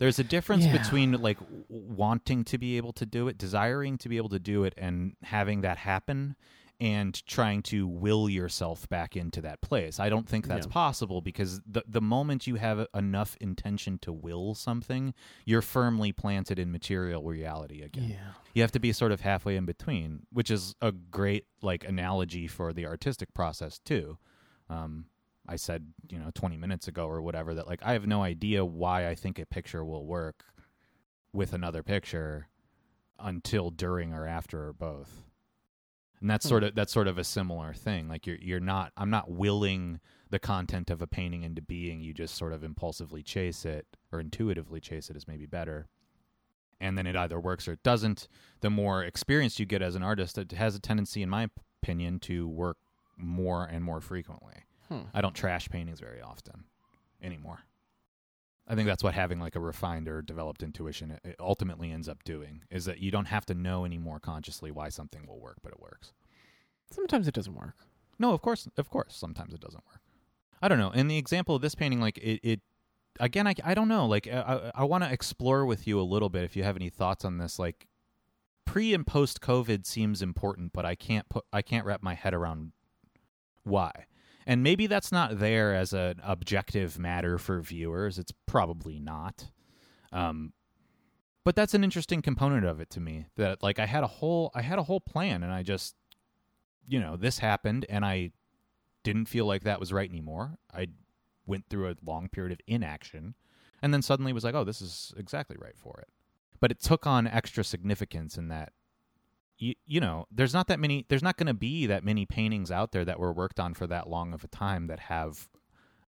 There's a difference Yeah. between like wanting to be able to do it, desiring to be able to do it, and having that happen, and trying to will yourself back into that place. I don't think that's possible because the the moment you have enough intention to will something, you're firmly planted in material reality again Yeah. you have to be sort of halfway in between, which is a great like analogy for the artistic process too. Um, I said, you know, 20 minutes ago or whatever that like I have no idea why I think a picture will work with another picture until during or after or both. And that's Hmm. sort of that's sort of a similar thing. Like you're you're not I'm not willing the content of a painting into being. You just sort of impulsively chase it or intuitively chase it is maybe better. And then it either works or it doesn't. The more experience you get as an artist, it has a tendency, in my opinion, to work more and more frequently. Hmm. I don't trash paintings very often anymore. I think that's what having like a refined or developed intuition it, ultimately ends up doing is that you don't have to know anymore consciously why something will work, but it works. Sometimes it doesn't work. No, of course, of course, sometimes it doesn't work. I don't know. In the example of this painting, like it, it again, I, I don't know. Like I, I, I want to explore with you a little bit if you have any thoughts on this. Like pre and post COVID seems important, but I can't put, I can't wrap my head around why. And maybe that's not there as an objective matter for viewers. It's probably not. Um, but that's an interesting component of it to me. That like I had a whole I had a whole plan, and I just, you know, this happened, and I didn't feel like that was right anymore. I went through a long period of inaction, and then suddenly was like, oh, this is exactly right for it. But it took on extra significance in that you, you know, there's not that many, there's not going to be that many paintings out there that were worked on for that long of a time that have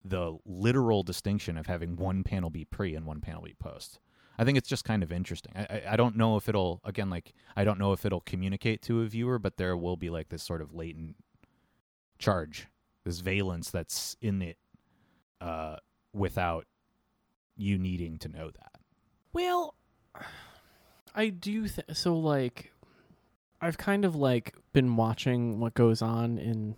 the literal distinction of having one panel be pre and one panel be post. I think it's just kind of interesting. I, I I don't know if it'll again like I don't know if it'll communicate to a viewer, but there will be like this sort of latent charge, this valence that's in it, uh, without you needing to know that. Well, I do. Th- so like, I've kind of like been watching what goes on in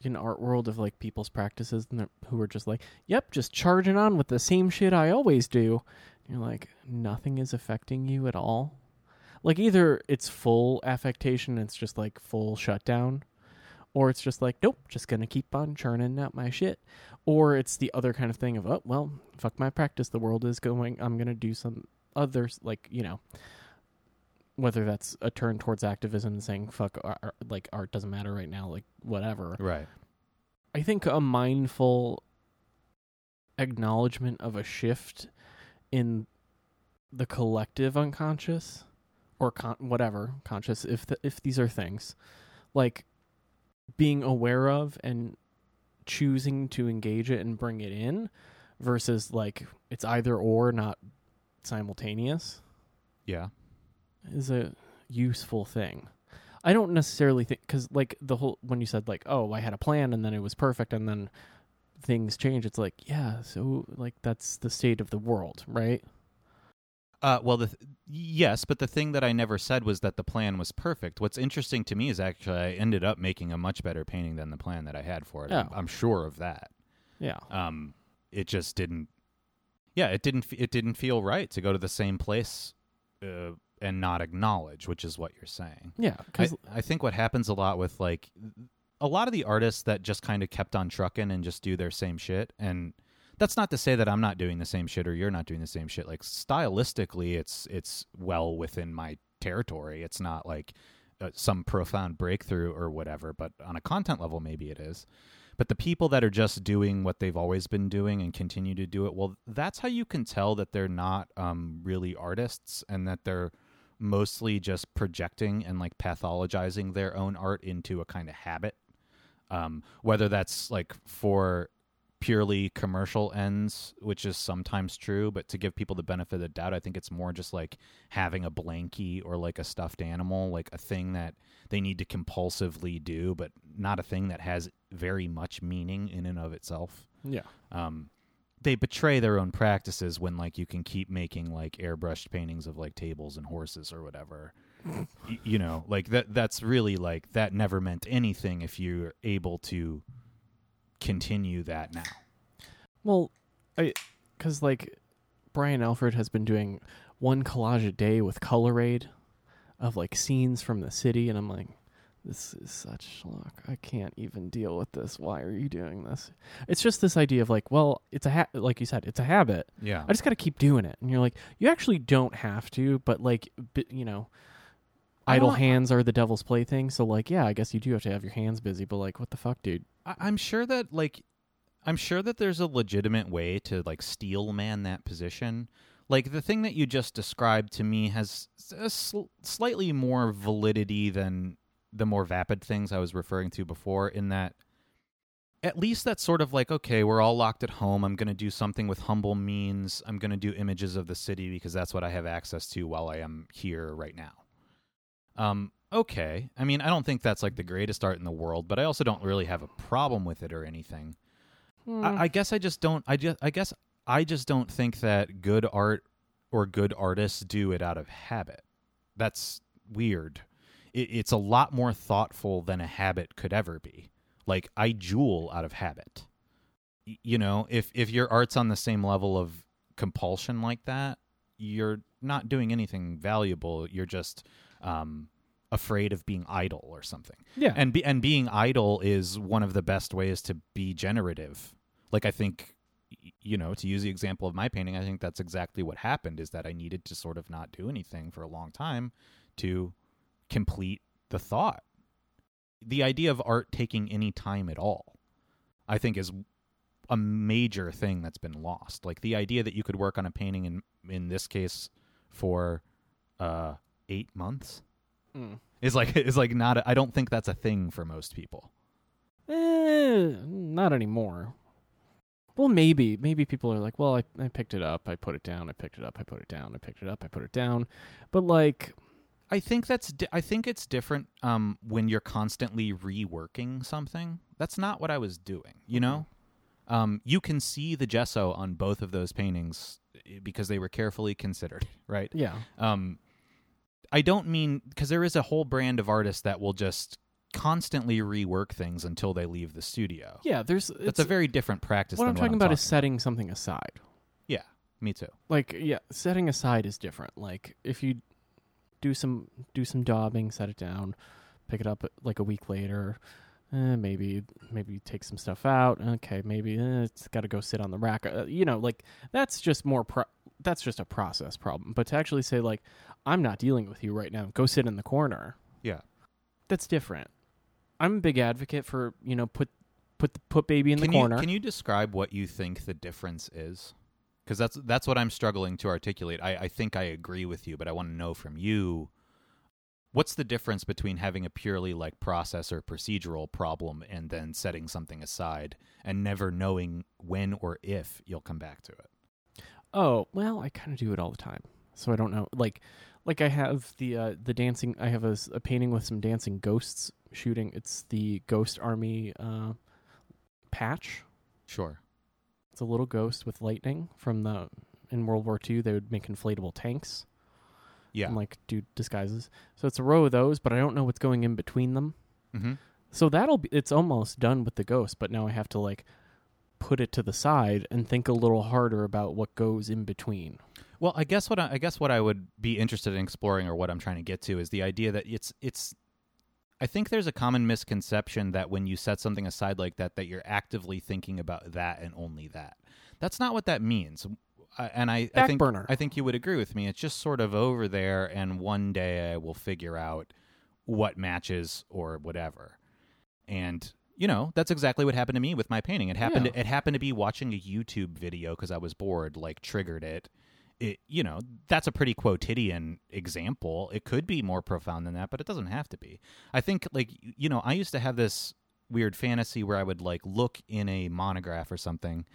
in art world of like people's practices and who are just like, "Yep, just charging on with the same shit I always do." And you're like, nothing is affecting you at all. Like either it's full affectation, it's just like full shutdown, or it's just like, nope, just gonna keep on churning out my shit. Or it's the other kind of thing of, oh well, fuck my practice. The world is going. I'm gonna do some others, like you know, whether that's a turn towards activism and saying fuck, ar- ar- like art doesn't matter right now, like whatever. Right. I think a mindful acknowledgement of a shift in the collective unconscious or con- whatever conscious if the, if these are things like being aware of and choosing to engage it and bring it in versus like it's either or not simultaneous Yeah. Is a useful thing. I don't necessarily think because like the whole when you said like oh I had a plan and then it was perfect and then things change. It's like yeah, so like that's the state of the world, right? Uh, well, the th- yes, but the thing that I never said was that the plan was perfect. What's interesting to me is actually I ended up making a much better painting than the plan that I had for it. I'm, Oh. I'm sure of that. Yeah, Um, it just didn't. Yeah, it didn't. f- It didn't feel right to go to the same place uh, and not acknowledge, which is what you're saying. yeah. I, I think what happens a lot with like a lot of the artists that just kind of kept on trucking and just do their same shit and that's not to say that I'm not doing the same shit or you're not doing the same shit like stylistically it's it's well within my territory it's not like uh, some profound breakthrough or whatever but on a content level maybe it is but the people that are just doing what they've always been doing and continue to do it well that's how you can tell that they're not um, really artists and that they're mostly just projecting and like pathologizing their own art into a kind of habit. Um, whether that's like for purely commercial ends which is sometimes true but to give people the benefit of the doubt i think it's more just like having a blankie or like a stuffed animal like a thing that they need to compulsively do but not a thing that has very much meaning in and of itself. Yeah, um, they betray their own practices when like you can keep making like airbrushed paintings of like tables and horses or whatever Y- you know like that that's really like that never meant anything if you're able to continue that now well, I because like Brian Alfred has been doing one collage a day with Color-aid of like scenes from the city, and I'm like. This is such schlock. I can't even deal with this. Why are you doing this? It's just this idea of like, well, it's a ha- like you said, it's a habit. yeah I just got to keep doing it. And you're like, you actually don't have to, but like, bi- you know, idle hands are the devil's plaything. So like, yeah, I guess you do have to have your hands busy. But like, what the fuck, dude? I- i'm sure that like i'm sure that there's a legitimate way to like steel man that position like the thing that you just described to me has a sl- slightly more validity than the more vapid things i was referring to before in that at least that's sort of like okay we're all locked at home i'm going to do something with humble means i'm going to do images of the city because that's what i have access to while i am here right now um okay i mean i don't think that's like the greatest art in the world but i also don't really have a problem with it or anything Hmm. I, I guess I just don't. I just. I guess I just don't think that good art or good artists do it out of habit. That's weird. It, it's a lot more thoughtful than a habit could ever be. Like I jewel out of habit. Y- you know, if if your art's on the same level of compulsion like that, you're not doing anything valuable. You're just um, afraid of being idle or something yeah, and be, and being idle is one of the best ways to be generative. Like I think, you know, to use the example of my painting, I think that's exactly what happened. Is that I needed to sort of not do anything for a long time to complete the thought. The idea of art taking any time at all, I think, is a major thing that's been lost. Like the idea that you could work on a painting in in this case for uh, eight months Mm. is like is like not. A, I don't think that's a thing for most people. Eh, not anymore. Well, maybe maybe people are like, well, I I picked it up, I put it down, I picked it up, I put it down, I picked it up, I put it down, but like, I think that's di- I think it's different um, when you're constantly reworking something. That's not what I was doing. You know, um, you can see the gesso on both of those paintings eh, because they were carefully considered, right? yeah, Um, I don't mean because there is a whole brand of artists that will just constantly rework things until they leave the studio. yeah. There's That's it's, a very different practice. what than I'm talking about is setting something aside. yeah, me too. Like, yeah, setting aside is different. Like, if you do some do some daubing, set it down, pick it up uh, like a week later. Eh, maybe maybe take some stuff out. Okay, maybe eh, it's got to go sit on the rack. Uh, you know, like that's just more. Pro- that's just a process problem. But to actually say like, I'm not dealing with you right now. Go sit in the corner. Yeah. That's different. I'm a big advocate for you know put put the, put baby in can the corner. You, can you describe what you think the difference is? Because that's that's what I'm struggling to articulate. I, I think I agree with you, but I want to know from you what's the difference between having a purely like process or procedural problem and then setting something aside and never knowing when or if you'll come back to it. Oh well, I kind of do it all the time, so I don't know. Like, like I have the uh, the dancing. I have a painting with some dancing ghosts shooting. It's the Ghost Army uh, patch. Sure. It's a little ghost with lightning from the in World War II. They would make inflatable tanks Yeah. and like do disguises. So it's a row of those, but I don't know what's going in between them. mm-hmm. So that'll be. It's almost done with the ghost, but now I have to like put it to the side and think a little harder about what goes in between. Well, I guess what I, I guess what I would be interested in exploring, or what I'm trying to get to, is the idea that it's it's. I think there's a common misconception that when you set something aside like that, that you're actively thinking about that and only that. That's not what that means. Uh, and I, I think burner. I think you would agree with me. It's just sort of over there, and one day I will figure out what matches or whatever. And you know, that's exactly what happened to me with my painting. It happened. Yeah. It happened to be watching a YouTube video because I was bored. Like triggered it. It, you know, that's a pretty quotidian example. It could be more profound than that, but it doesn't have to be. I think, like, you know, I used to have this weird fantasy where I would like look in a monograph or something,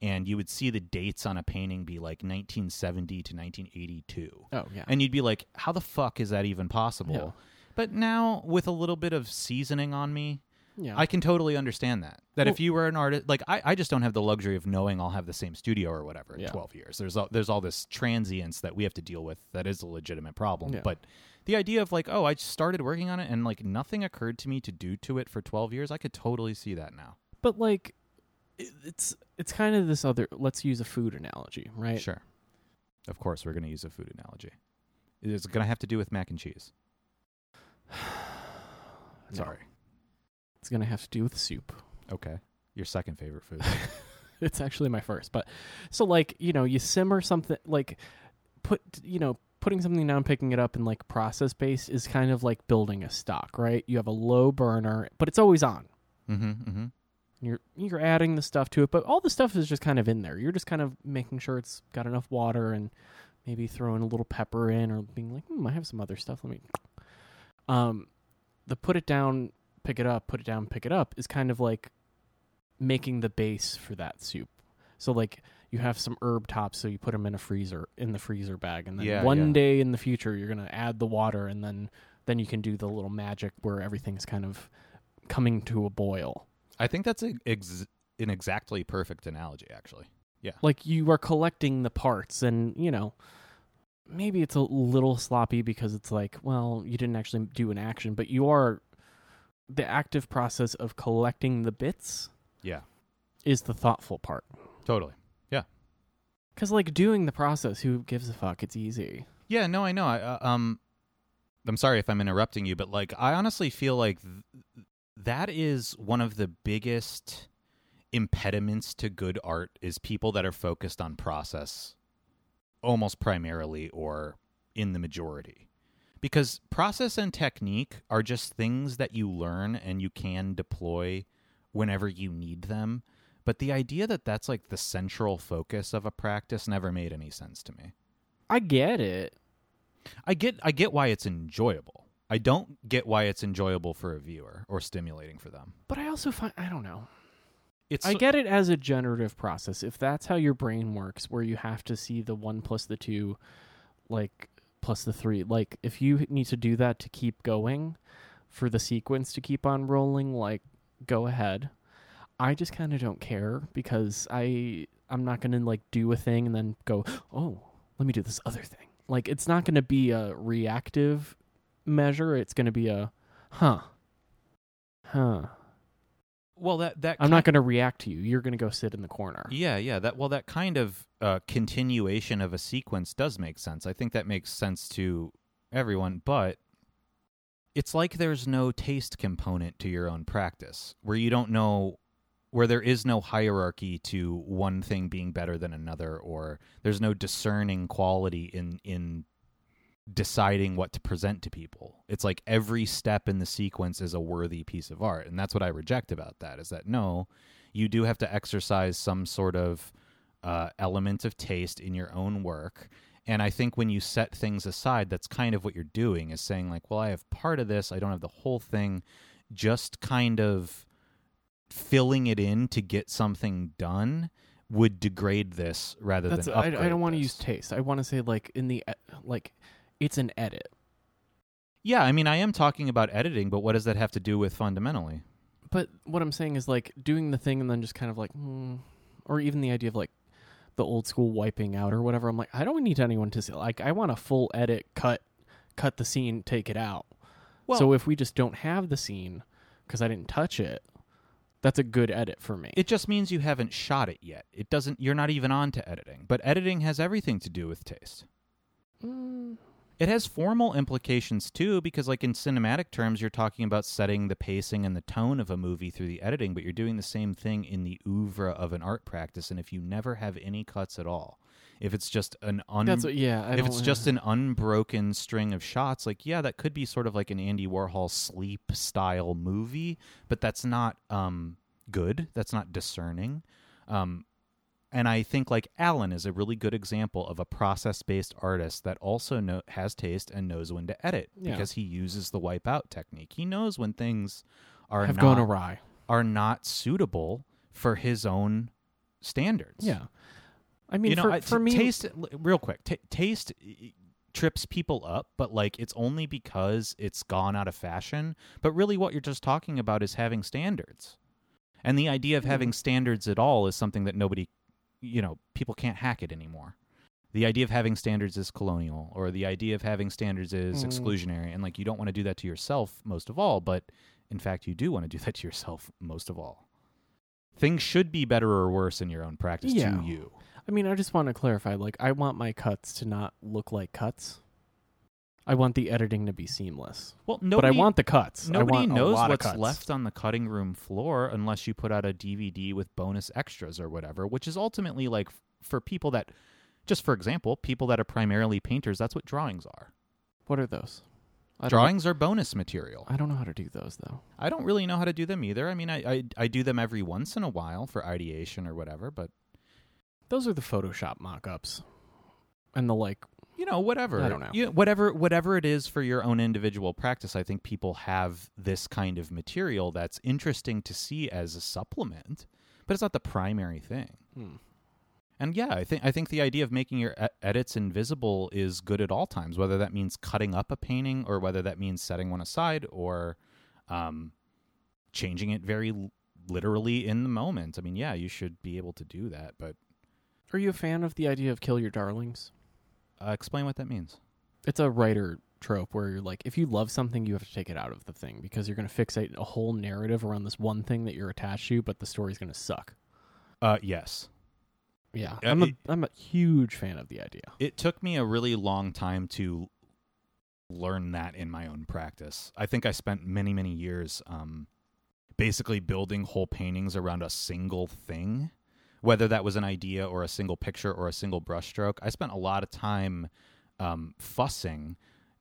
and you would see the dates on a painting be like 1970 to 1982 Oh yeah. and you'd be like how the fuck is that even possible Yeah. but now with a little bit of seasoning on me yeah. i can totally understand that that if you were an artist like I, I just don't have the luxury of knowing i'll have the same studio or whatever in Yeah. 12 years there's all, there's all this transience that we have to deal with that is a legitimate problem Yeah. but the idea of like oh i started working on it and like nothing occurred to me to do to it for 12 years i could totally see that now But like, it- it's it's kind of this other. Let's use a food analogy, right? sure of course we're going to use a food analogy it's going to have to do with mac and cheese sorry It's gonna have to do with soup. okay your second favorite food It's actually my first, but so like you know you simmer something like put you know putting something down, picking it up, and like process based is kind of like building a stock, right? You have a low burner, but it's always on. mm-hmm mm-hmm You're you're adding the stuff to it, but all the stuff is just kind of in there. You're just kind of making sure it's got enough water and maybe throwing a little pepper in or being like, hmm, I have some other stuff. Let me. Um, the put it down, pick it up, put it down, pick it up is kind of like making the base for that soup. So like you have some herb tops, so you put them in a freezer in the freezer bag, and then Yeah, one yeah. day in the future you're gonna add the water, and then then you can do the little magic where everything's kind of coming to a boil. I think that's a, ex- an exactly perfect analogy, actually. Yeah, like you are collecting the parts and you know maybe it's a little sloppy because it's like well you didn't actually do an action but you are the active process of collecting the bits Yeah, is the thoughtful part totally. Yeah because like doing the process who gives a fuck it's easy Yeah, no, I know. I, uh, um, I'm sorry if I'm interrupting you, but like, I honestly feel like th- that is one of the biggest impediments to good art is people that are focused on process, almost primarily or in the majority. Because process and technique are just things that you learn and you can deploy whenever you need them. But the idea that that's like the central focus of a practice never made any sense to me. i get it I get I get why it's enjoyable. I don't get why it's enjoyable for a viewer or stimulating for them. but i also find i don't know it's I get it as a generative process. If that's how your brain works, where you have to see the one plus the two, like plus the three, like if you need to do that to keep going for the sequence to keep on rolling, like go ahead. I just kind of don't care because I I'm not to like do a thing and then go, "Oh, let me do this other thing." Like it's not to be a reactive measure, it's to be a huh. Huh. Well that that I'm not going to react to you. You're going to go sit in the corner. Yeah, yeah. That well, that kind of uh, continuation of a sequence does make sense. I think that makes sense to everyone, but it's like there's no taste component to your own practice, where you don't know, where there is no hierarchy to one thing being better than another, or there's no discerning quality in in deciding what to present to people. It's like every step in the sequence is a worthy piece of art, and that's what I reject about that. Is that no, you do have to exercise some sort of uh, element of taste in your own work. And I think when you set things aside, that's kind of what you're doing is saying, like, well, I have part of this, I don't have the whole thing, just kind of filling it in to get something done would degrade this rather That's than I, I don't want to use taste. I want to say like in the like it's an edit. Yeah, I mean, I am talking about editing, but what does that have to do with fundamentally? But what I'm saying is like doing the thing and then just kind of like, hmm, or even the idea of like the old school wiping out or whatever. I'm like, I don't need anyone to see. Like, I want a full edit, cut, cut the scene, take it out. Well- so if we just don't have the scene because I didn't touch it, that's a good edit for me. It just means you haven't shot it yet. It doesn't. You're not even on to editing. But editing has everything to do with taste. Mm, It has formal implications too, because like in cinematic terms, you're talking about setting the pacing and the tone of a movie through the editing, but you're doing the same thing in the oeuvre of an art practice. And if you never have any cuts at all, if it's just an un- what, yeah. I if it's just an unbroken string of shots, like yeah, that could be sort of like an Andy Warhol sleep style movie, but that's not um good. That's not discerning. Um and I think like Alan is a really good example of a process based artist that also know, has taste and knows when to edit Yeah. because he uses the wipeout technique. He knows when things are have not gone awry. are not suitable for his own standards Yeah. I mean, you know, for, I- for t- me, taste real quick. T- taste trips people up, but like it's only because it's gone out of fashion. But really, what you're just talking about is having standards, and the idea of Hmm. having standards at all is something that nobody, you know, people can't hack it anymore. The idea of having standards is colonial, or the idea of having standards is Mm. exclusionary, and like you don't want to do that to yourself most of all, but in fact, you do want to do that to yourself most of all. Things should be better or worse in your own practice Yeah. to you. I mean, I just want to clarify. Like, I want my cuts to not look like cuts. I want the editing to be seamless, Well, but nobody, I want the cuts. Nobody knows what's left on the cutting room floor unless you put out a DVD with bonus extras or whatever, which is ultimately like for people that, just for example, people that are primarily painters, that's what drawings are. What are those? I Drawings are bonus material. I don't know how to do those though. I don't really know how to do them either. I mean, I, I, I do them every once in a while for ideation or whatever, but, Those are the Photoshop mock-ups, and the like. You know, whatever. I don't know. You, whatever, whatever it is for your own individual practice, I think people have this kind of material that's interesting to see as a supplement, but it's not the primary thing. Hmm. And yeah, I think I think the idea of making your e- edits invisible is good at all times, whether that means cutting up a painting or whether that means setting one aside or um, changing it very l- literally in the moment. I mean, yeah, you should be able to do that, but Are you a fan of the idea of kill your darlings? Uh, explain what that means. It's a writer trope where you're like, if you love something, you have to take it out of the thing because you're going to fixate a whole narrative around this one thing that you're attached to, but the story's going to suck. Uh, yes, Yeah, Uh, I'm a it- am a huge fan of the idea. it took me a really long time to learn that in my own practice. I think I spent many, many years um, basically building whole paintings around a single thing, whether that was an idea or a single picture or a single brushstroke. I spent a lot of time um, fussing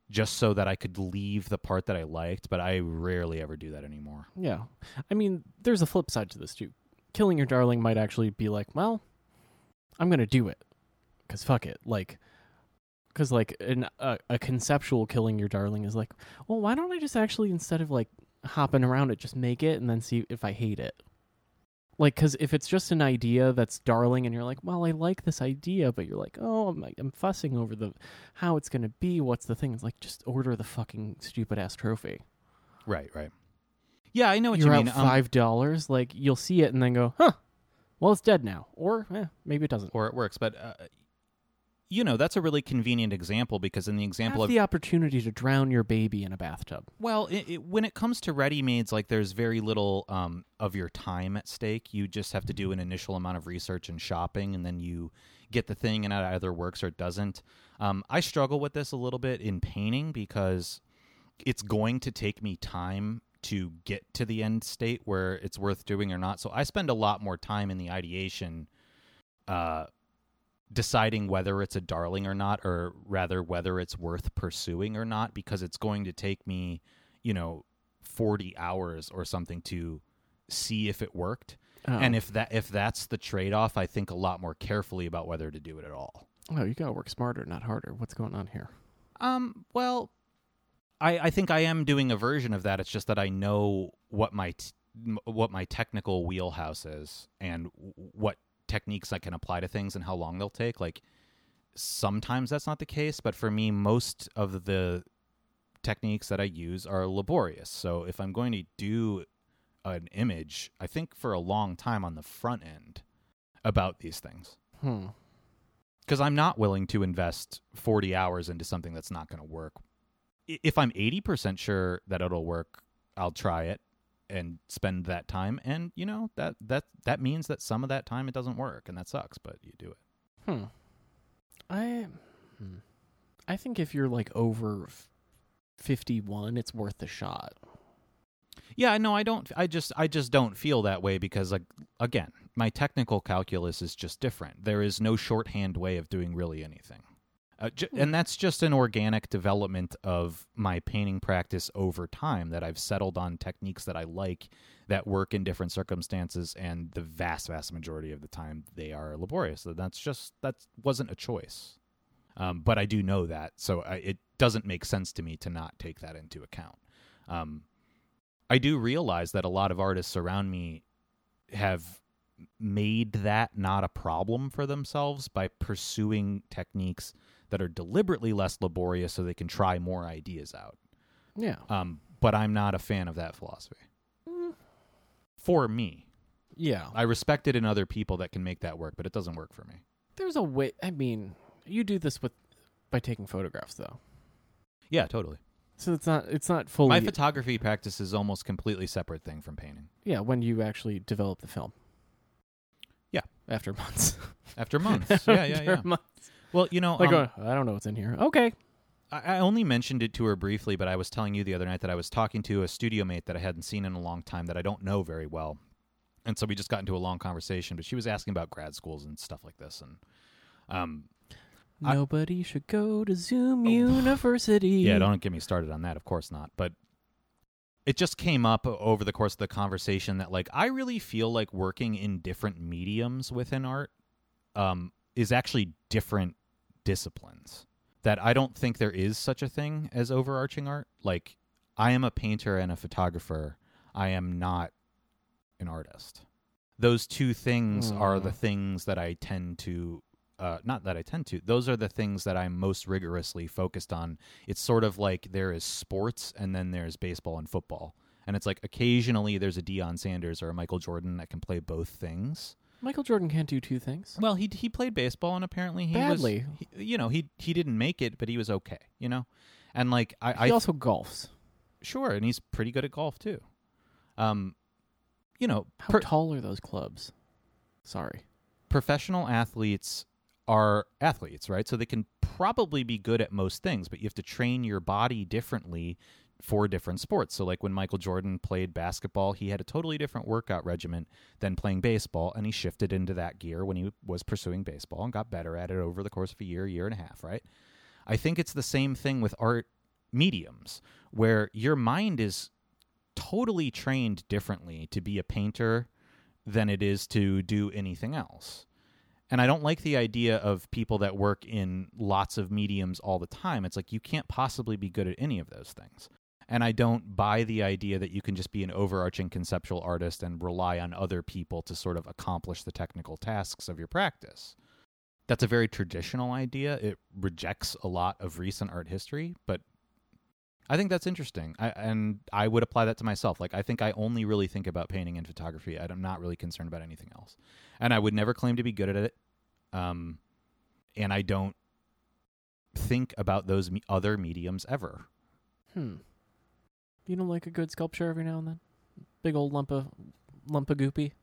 just so that I could leave the part that I liked, but I rarely ever do that anymore. Yeah, I mean, there's a flip side to this too. Killing your darling might actually be like, well, I'm going to do it because fuck it, like. Because like an, a, a conceptual killing your darling is like, well, why don't I just actually instead of like hopping around it, just make it and then see if I hate it. Like because if it's just an idea that's darling and you're like well i like this idea but you're like oh i'm, I'm fussing over the how it's going to be what's the thing it's like just order the fucking stupid ass trophy Right, right. Yeah, I know what you're you out mean. Um, five dollars like you'll see it and then go huh well it's dead now or eh, maybe it doesn't or it works, but uh, you know that's a really convenient example because in the example have of the opportunity to drown your baby in a bathtub Well, it, it, when it comes to ready-mades, like there's very little um, of your time at stake. You just have to do an initial amount of research and shopping, and then you get the thing, and it either works or it doesn't. Um, I struggle with this a little bit in painting because it's going to take me time to get to the end state where it's worth doing or not. So I spend a lot more time in the ideation. Uh, deciding whether it's a darling or not, or rather whether it's worth pursuing or not, because it's going to take me, you know, 40 hours or something to see if it worked. oh. And if that if that's the trade-off, I think a lot more carefully about whether to do it at all. oh you gotta work smarter not harder what's going on here Um, well, I I think I am doing a version of that. It's just that I know what my t- what my technical wheelhouse is and what techniques I can apply to things and how long they'll take. Like sometimes that's not the case, but for me, most of the techniques that I use are laborious. So if I'm going to do an image, I think for a long time on the front end about these things hmm because I'm not willing to invest 40 hours into something that's not going to work. If I'm 80% sure that it'll work, I'll try it and spend that time and you know that that that means that some of that time it doesn't work and that sucks but you do it Hmm. I hmm. I think if you're like over f- 51, it's worth the shot. yeah no i don't i just i just don't feel that way because like again my technical calculus is just different there is no shorthand way of doing really anything uh, j- and that's just an organic development of my painting practice over time that i've settled on techniques that i like that work in different circumstances and the vast vast majority of the time they are laborious. So that's just that wasn't a choice. Um, but i do know that so I, it doesn't make sense to me to not take that into account. Um, I do realize that a lot of artists around me have made that not a problem for themselves by pursuing techniques that are deliberately less laborious so they can try more ideas out. Yeah. Um, but I'm not a fan of that philosophy. For me, Yeah. I respect it in other people that can make that work, but it doesn't work for me. There's a way I mean, you do this with by taking photographs though. Yeah, totally. So it's not it's not fully My photography practice is almost completely separate thing from painting. Yeah, when you actually develop the film. Yeah. After months. After months, yeah, yeah, yeah. months. Well, you know, Like um, uh, I don't know what's in here. Okay. I I only mentioned it to her briefly, but I was telling you the other night that I was talking to a studio mate that I hadn't seen in a long time that I don't know very well. And so we just got into a long conversation, but she was asking about grad schools and stuff like this. And um, I- Nobody should go to Zoom University. yeah, don't get me started on that. Of course not. But it just came up over the course of the conversation that, like, I really feel like working in different mediums within art um, is actually different disciplines. That I don't think there is such a thing as overarching art. Like, I am a painter and a photographer. I am not an artist. Those two things are the Mm. things that I tend to uh, not that I tend to. Those are the things that I'm most rigorously focused on. It's sort of like there is sports and then there's baseball and football. And it's like occasionally there's a Deion Sanders or a Michael Jordan that can play both things. Michael Jordan can't do two things. Well, he he played baseball and apparently he Badly. was he, you know, he he didn't make it, but he was okay, you know. And like I, He I also golfs. sure, and he's pretty good at golf too. Um you know, How per- tall are those clubs? Sorry. professional athletes are athletes, right? So they can probably be good at most things, but you have to train your body differently for different sports. So like when Michael Jordan played basketball, he had a totally different workout regimen than playing baseball and he shifted into that gear when he was pursuing baseball and got better at it over the course of a year, year and a half, right? I think it's the same thing with art mediums where your mind is totally trained differently to be a painter than it is to do anything else. And I don't like the idea of people that work in lots of mediums all the time. It's like you can't possibly be good at any of those things. And I don't buy the idea that you can just be an overarching conceptual artist and rely on other people to sort of accomplish the technical tasks of your practice. That's a very traditional idea. It rejects a lot of recent art history, but I think that's interesting. I, and I would apply that to myself. Like, I think I only really think about painting and photography. I'm not really concerned about anything else. And I would never claim to be good at it. Um, and I don't think about those me- other mediums ever. Hmm. You don't like a good sculpture every now and then? Big old lump of lump of goopy.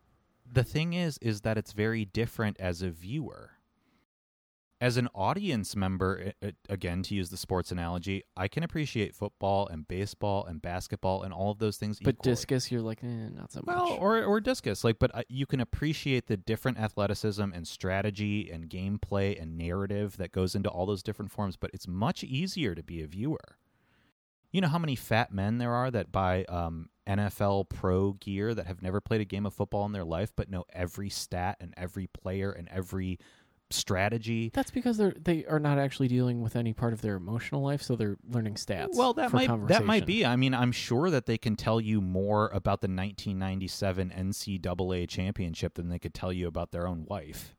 The thing is, is that it's very different as a viewer. As an audience member, again, to use the sports analogy, I can appreciate football and baseball and basketball and all of those things But equally. discus, you're like, eh, not so much. Well, or or discus, like, but uh, you can appreciate the different athleticism and strategy and gameplay and narrative that goes into all those different forms. But it's much easier to be a viewer. You know how many fat men there are that buy um, NFL pro gear that have never played a game of football in their life, but know every stat and every player and every strategy. That's because they're they are not actually dealing with any part of their emotional life, so they're learning stats. Well, that might that might be. I mean, I'm sure that they can tell you more about the 1997 NCAA championship than they could tell you about their own wife.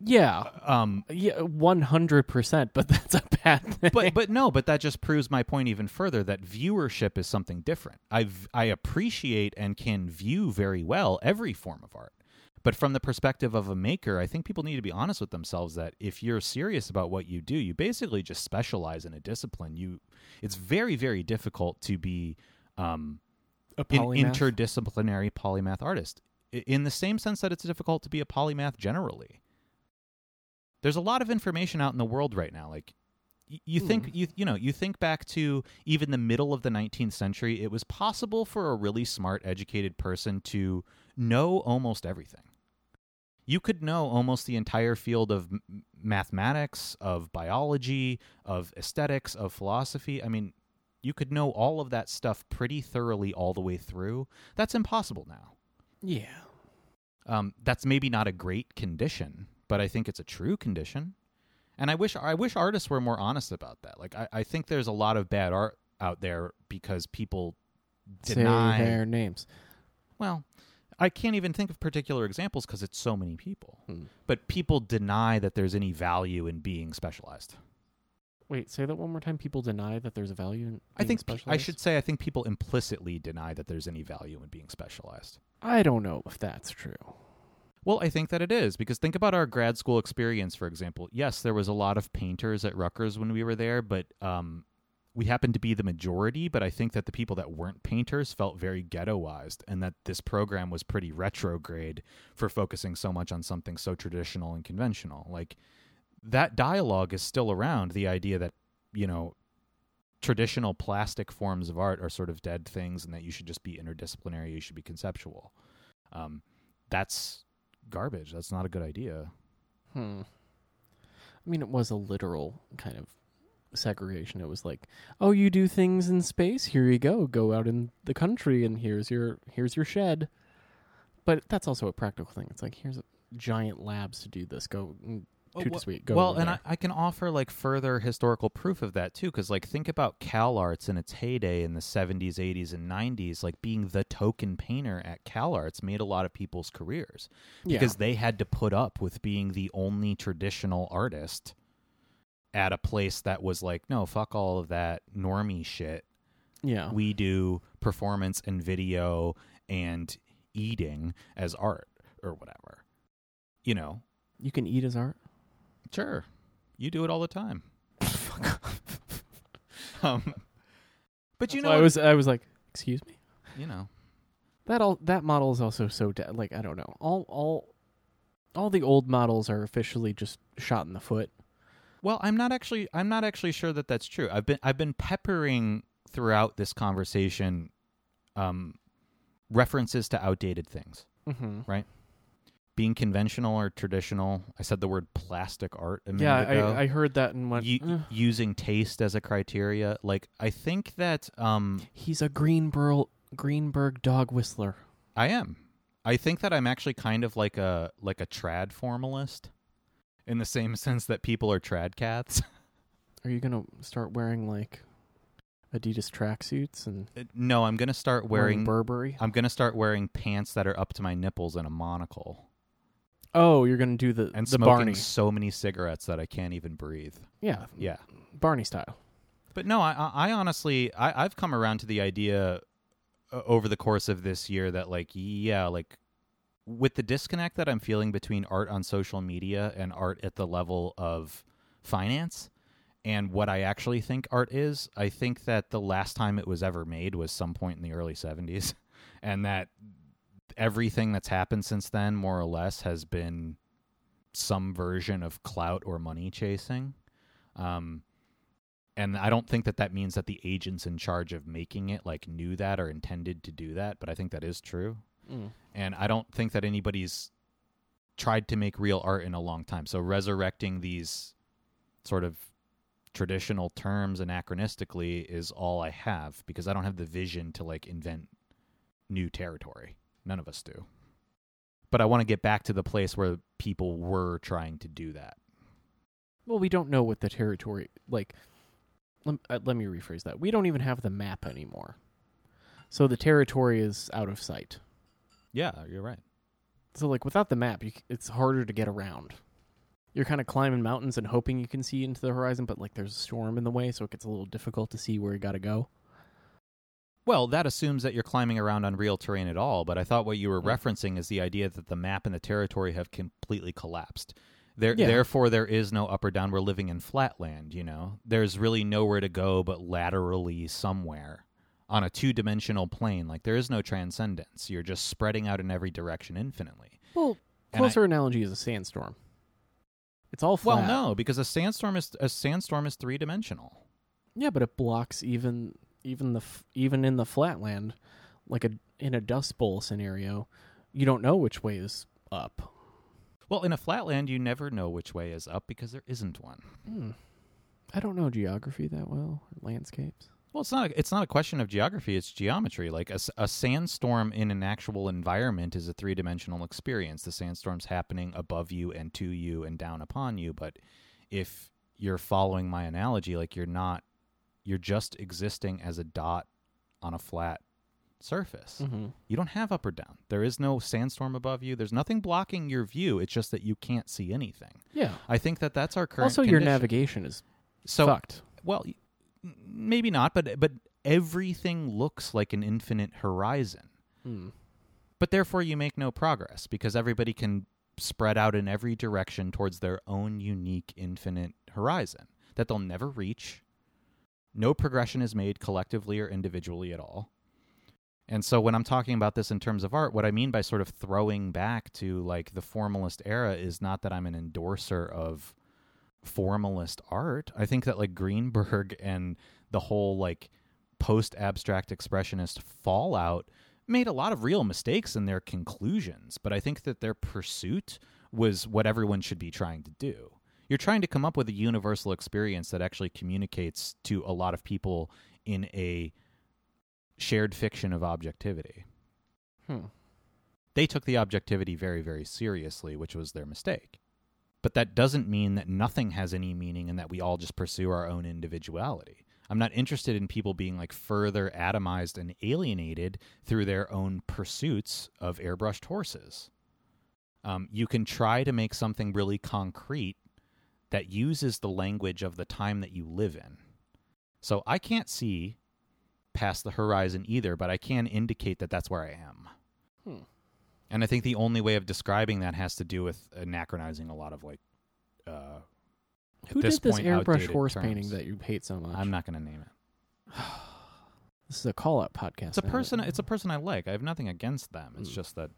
Yeah, Um, yeah, one hundred percent. But that's a bad thing. but but no, but that just proves my point even further that viewership is something different. I I appreciate and can view very well every form of art. But from the perspective of a maker, I think people need to be honest with themselves that if you're serious about what you do, you basically just specialize in a discipline. You it's very very difficult to be um a an interdisciplinary polymath artist in the same sense that it's difficult to be a polymath generally there's a lot of information out in the world right now like y- you think Hmm. you you know you think back to even the middle of the 19th century it was possible for a really smart educated person to know almost everything. You could know almost the entire field of m- mathematics of biology of aesthetics of philosophy. I mean you could know all of that stuff pretty thoroughly all the way through. That's impossible now. Yeah, um, that's maybe not a great condition, but I think it's a true condition. And I wish I wish artists were more honest about that. Like I, I think there's a lot of bad art out there because people deny. say their names. Well, I can't even think of particular examples because it's so many people. Hmm. But people deny that there's any value in being specialized. Wait, say that one more time. People deny that there's a value in. I think pe- I should say I think people implicitly deny that there's any value in being specialized. I don't know if that's true. Well, I think that it is because think about our grad school experience, for example. Yes, there was a lot of painters at Rutgers when we were there, but um, we happened to be the majority. But I think that the people that weren't painters felt very ghettoized, and that this program was pretty retrograde for focusing so much on something so traditional and conventional. Like that dialogue is still around. The idea that you know traditional plastic forms of art are sort of dead things, and that you should just be interdisciplinary. You should be conceptual. Um, that's garbage. That's not a good idea. Hmm. I mean, it was a literal kind of segregation. It was like, oh, you do things in space. Here you go. Go out in the country, and here's your here's your shed. But that's also a practical thing. It's like here's a giant labs to do this. Go toot a sweet. Go well, and I. I can offer like further historical proof of that too, because like think about Cal Arts in its heyday in the seventies, eighties, and nineties. Like being the token painter at Cal Arts made a lot of people's careers yeah. because they had to put up with being the only traditional artist at a place that was like, no, fuck all of that normie shit. yeah. we do performance and video and eating as art or whatever. You know, you can eat as art. Sure, you do it all the time. um, but you know, I was I was like, excuse me. you know, That all that model is also so de- like I don't know. All all all the old models are officially just shot in the foot. well, I'm not actually, I'm not actually sure that that's true. I've been, I've been peppering throughout this conversation, um, references to outdated things. Mm-hmm. Being conventional or traditional. I said the word plastic art a minute Yeah, ago. I, I heard that and went. U- "Eh." using taste as a criteria. Like I think that um He's a Greenberg Greenberg dog whistler. I am. I think that I'm actually kind of like a like a trad formalist in the same sense that people are trad cats. Are you gonna start wearing like Adidas tracksuits and Uh, No, I'm gonna start wearing. Burberry. I'm gonna start wearing pants that are up to my nipples and a monocle, Oh, you're gonna do the and the smoking Barney. so many cigarettes that I can't even breathe. Yeah, Yeah, Barney style. but no, I, I I honestly, I, I've come around to the idea uh, over the course of this year that like, yeah, like with the disconnect that I'm feeling between art on social media and art at the level of finance and what I actually think art is, I think that the last time it was ever made was some point in the early 70s and that everything that's happened since then more or less has been some version of clout or money chasing. Um and I don't think that that means that the agents in charge of making it like knew that or intended to do that, but I think that is true Mm. and I don't think that anybody's tried to make real art in a long time. So resurrecting these sort of traditional terms anachronistically is all I have because I don't have the vision to like invent new territory. None of us do. But I want to get back to the place where people were trying to do that. Well, we don't know what the territory like. Let, uh, let me rephrase that. We don't even have the map anymore, so the territory is out of sight. Yeah, you're right. So, like without the map, you, it's harder to get around. You're kind of climbing mountains and hoping you can see into the horizon, but like there's a storm in the way, so it gets a little difficult to see where you got to go. Well, that assumes that you're climbing around on real terrain at all, but I thought what you were Mm. referencing is the idea that the map and the territory have completely collapsed. There, Yeah. Therefore, there is no up or down. We're living in flatland, you know? There's really nowhere to go but laterally somewhere on a two dimensional plane. Like, there is no transcendence. You're just spreading out in every direction infinitely. Well, And I- closer analogy is a sandstorm. It's all flat. Well, no, because a sandstorm is a sandstorm is three dimensional. Yeah, but it blocks even even the f- even in the flatland, like a in a dust bowl scenario, you don't know which way is up. Well, in a flatland, you never know which way is up because there isn't one. Hmm. I don't know geography that well, or landscapes. Well, it's not. It's not a question of geography. It's geometry. Like a, a sandstorm in an actual environment is a three dimensional experience. The sandstorm's happening above you and to you and down upon you. But if you're following my analogy, like you're not, you're just existing as a dot on a flat surface. Mm-hmm. You don't have up or down. There is no sandstorm above you. There's nothing blocking your view. It's just that you can't see anything. Yeah. I think that that's our current. also, your navigation is So fucked. well, maybe not, but but everything looks like an infinite horizon. Hmm. But therefore, you make no progress because everybody can spread out in every direction towards their own unique infinite horizon that they'll never reach. No progression is made collectively or individually at all. And so when I'm talking about this in terms of art, what I mean by sort of throwing back to like the formalist era is not that I'm an endorser of formalist art. I think that like Greenberg and the whole like post abstract expressionist fallout made a lot of real mistakes in their conclusions, but I think that their pursuit was what everyone should be trying to do. You're trying to come up with a universal experience that actually communicates to a lot of people in a shared fiction of objectivity. Hmm. They took the objectivity very, very seriously, which was their mistake. But that doesn't mean that nothing has any meaning and that we all just pursue our own individuality. I'm not interested in people being like further atomized and alienated through their own pursuits of airbrushed horses. Um, you can try to make something really concrete that uses the language of the time that you live in. So I can't see past the horizon either, but I can indicate that that's where I am. Hmm. And I think the only way of describing that has to do with anachronizing a lot of like. Uh, Who this did this point, airbrush horse terms. painting that you hate so much? I'm not going to name it. this is a call out podcast. It's a person. It's a person I like. I have nothing against them. It's Mm. just that.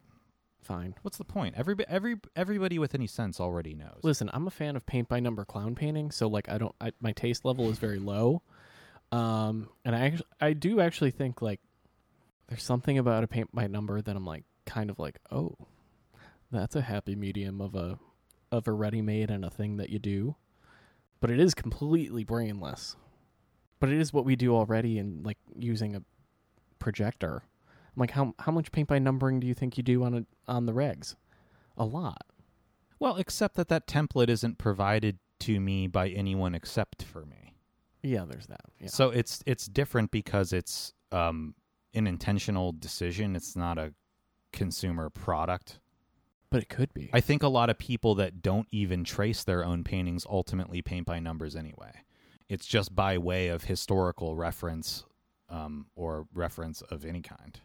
Fine. What's the point? Every every everybody with any sense already knows. Listen, I'm a fan of paint by number clown painting, so like I don't, I, my taste level is very low. Um, and I actually, I do actually think like there's something about a paint by number that I'm like kind of like, oh, that's a happy medium of a of a ready made and a thing that you do, but it is completely brainless. But it is what we do already, and like using a projector. I'm like, how how much paint by numbering do you think you do on a on the regs? A lot. Well, except that that template isn't provided to me by anyone except for me. Yeah, there's that. Yeah. So it's it's different because it's um, an intentional decision. It's not a consumer product. but it could be. I think a lot of people that don't even trace their own paintings ultimately paint by numbers anyway. It's just by way of historical reference um, or reference of any kind.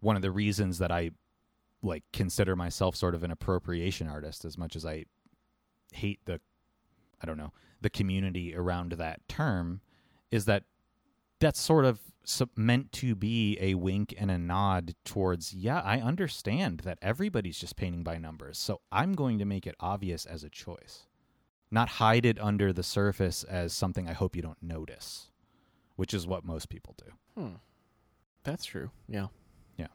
One of the reasons that I like consider myself sort of an appropriation artist, as much as I hate the, I don't know, the community around that term, is that that's sort of meant to be a wink and a nod towards, yeah, I understand that everybody's just painting by numbers, so I'm going to make it obvious as a choice, not hide it under the surface as something I hope you don't notice, which is what most people do. Hmm. That's true. Yeah. Yeah.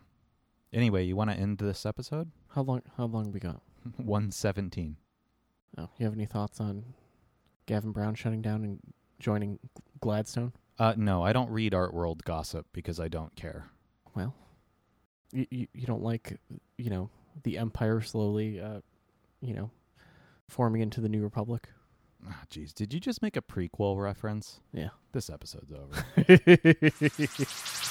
Anyway, you want to end this episode? How long? How long we got? 117. Oh, you have any thoughts on Gavin Brown shutting down and joining Gladstone? Uh, no, I don't read Art World gossip because I don't care. Well, you you, you don't like you know the empire slowly, uh, you know, forming into the new republic. Ah, Jeez, did you just make a prequel reference? Yeah. This episode's over.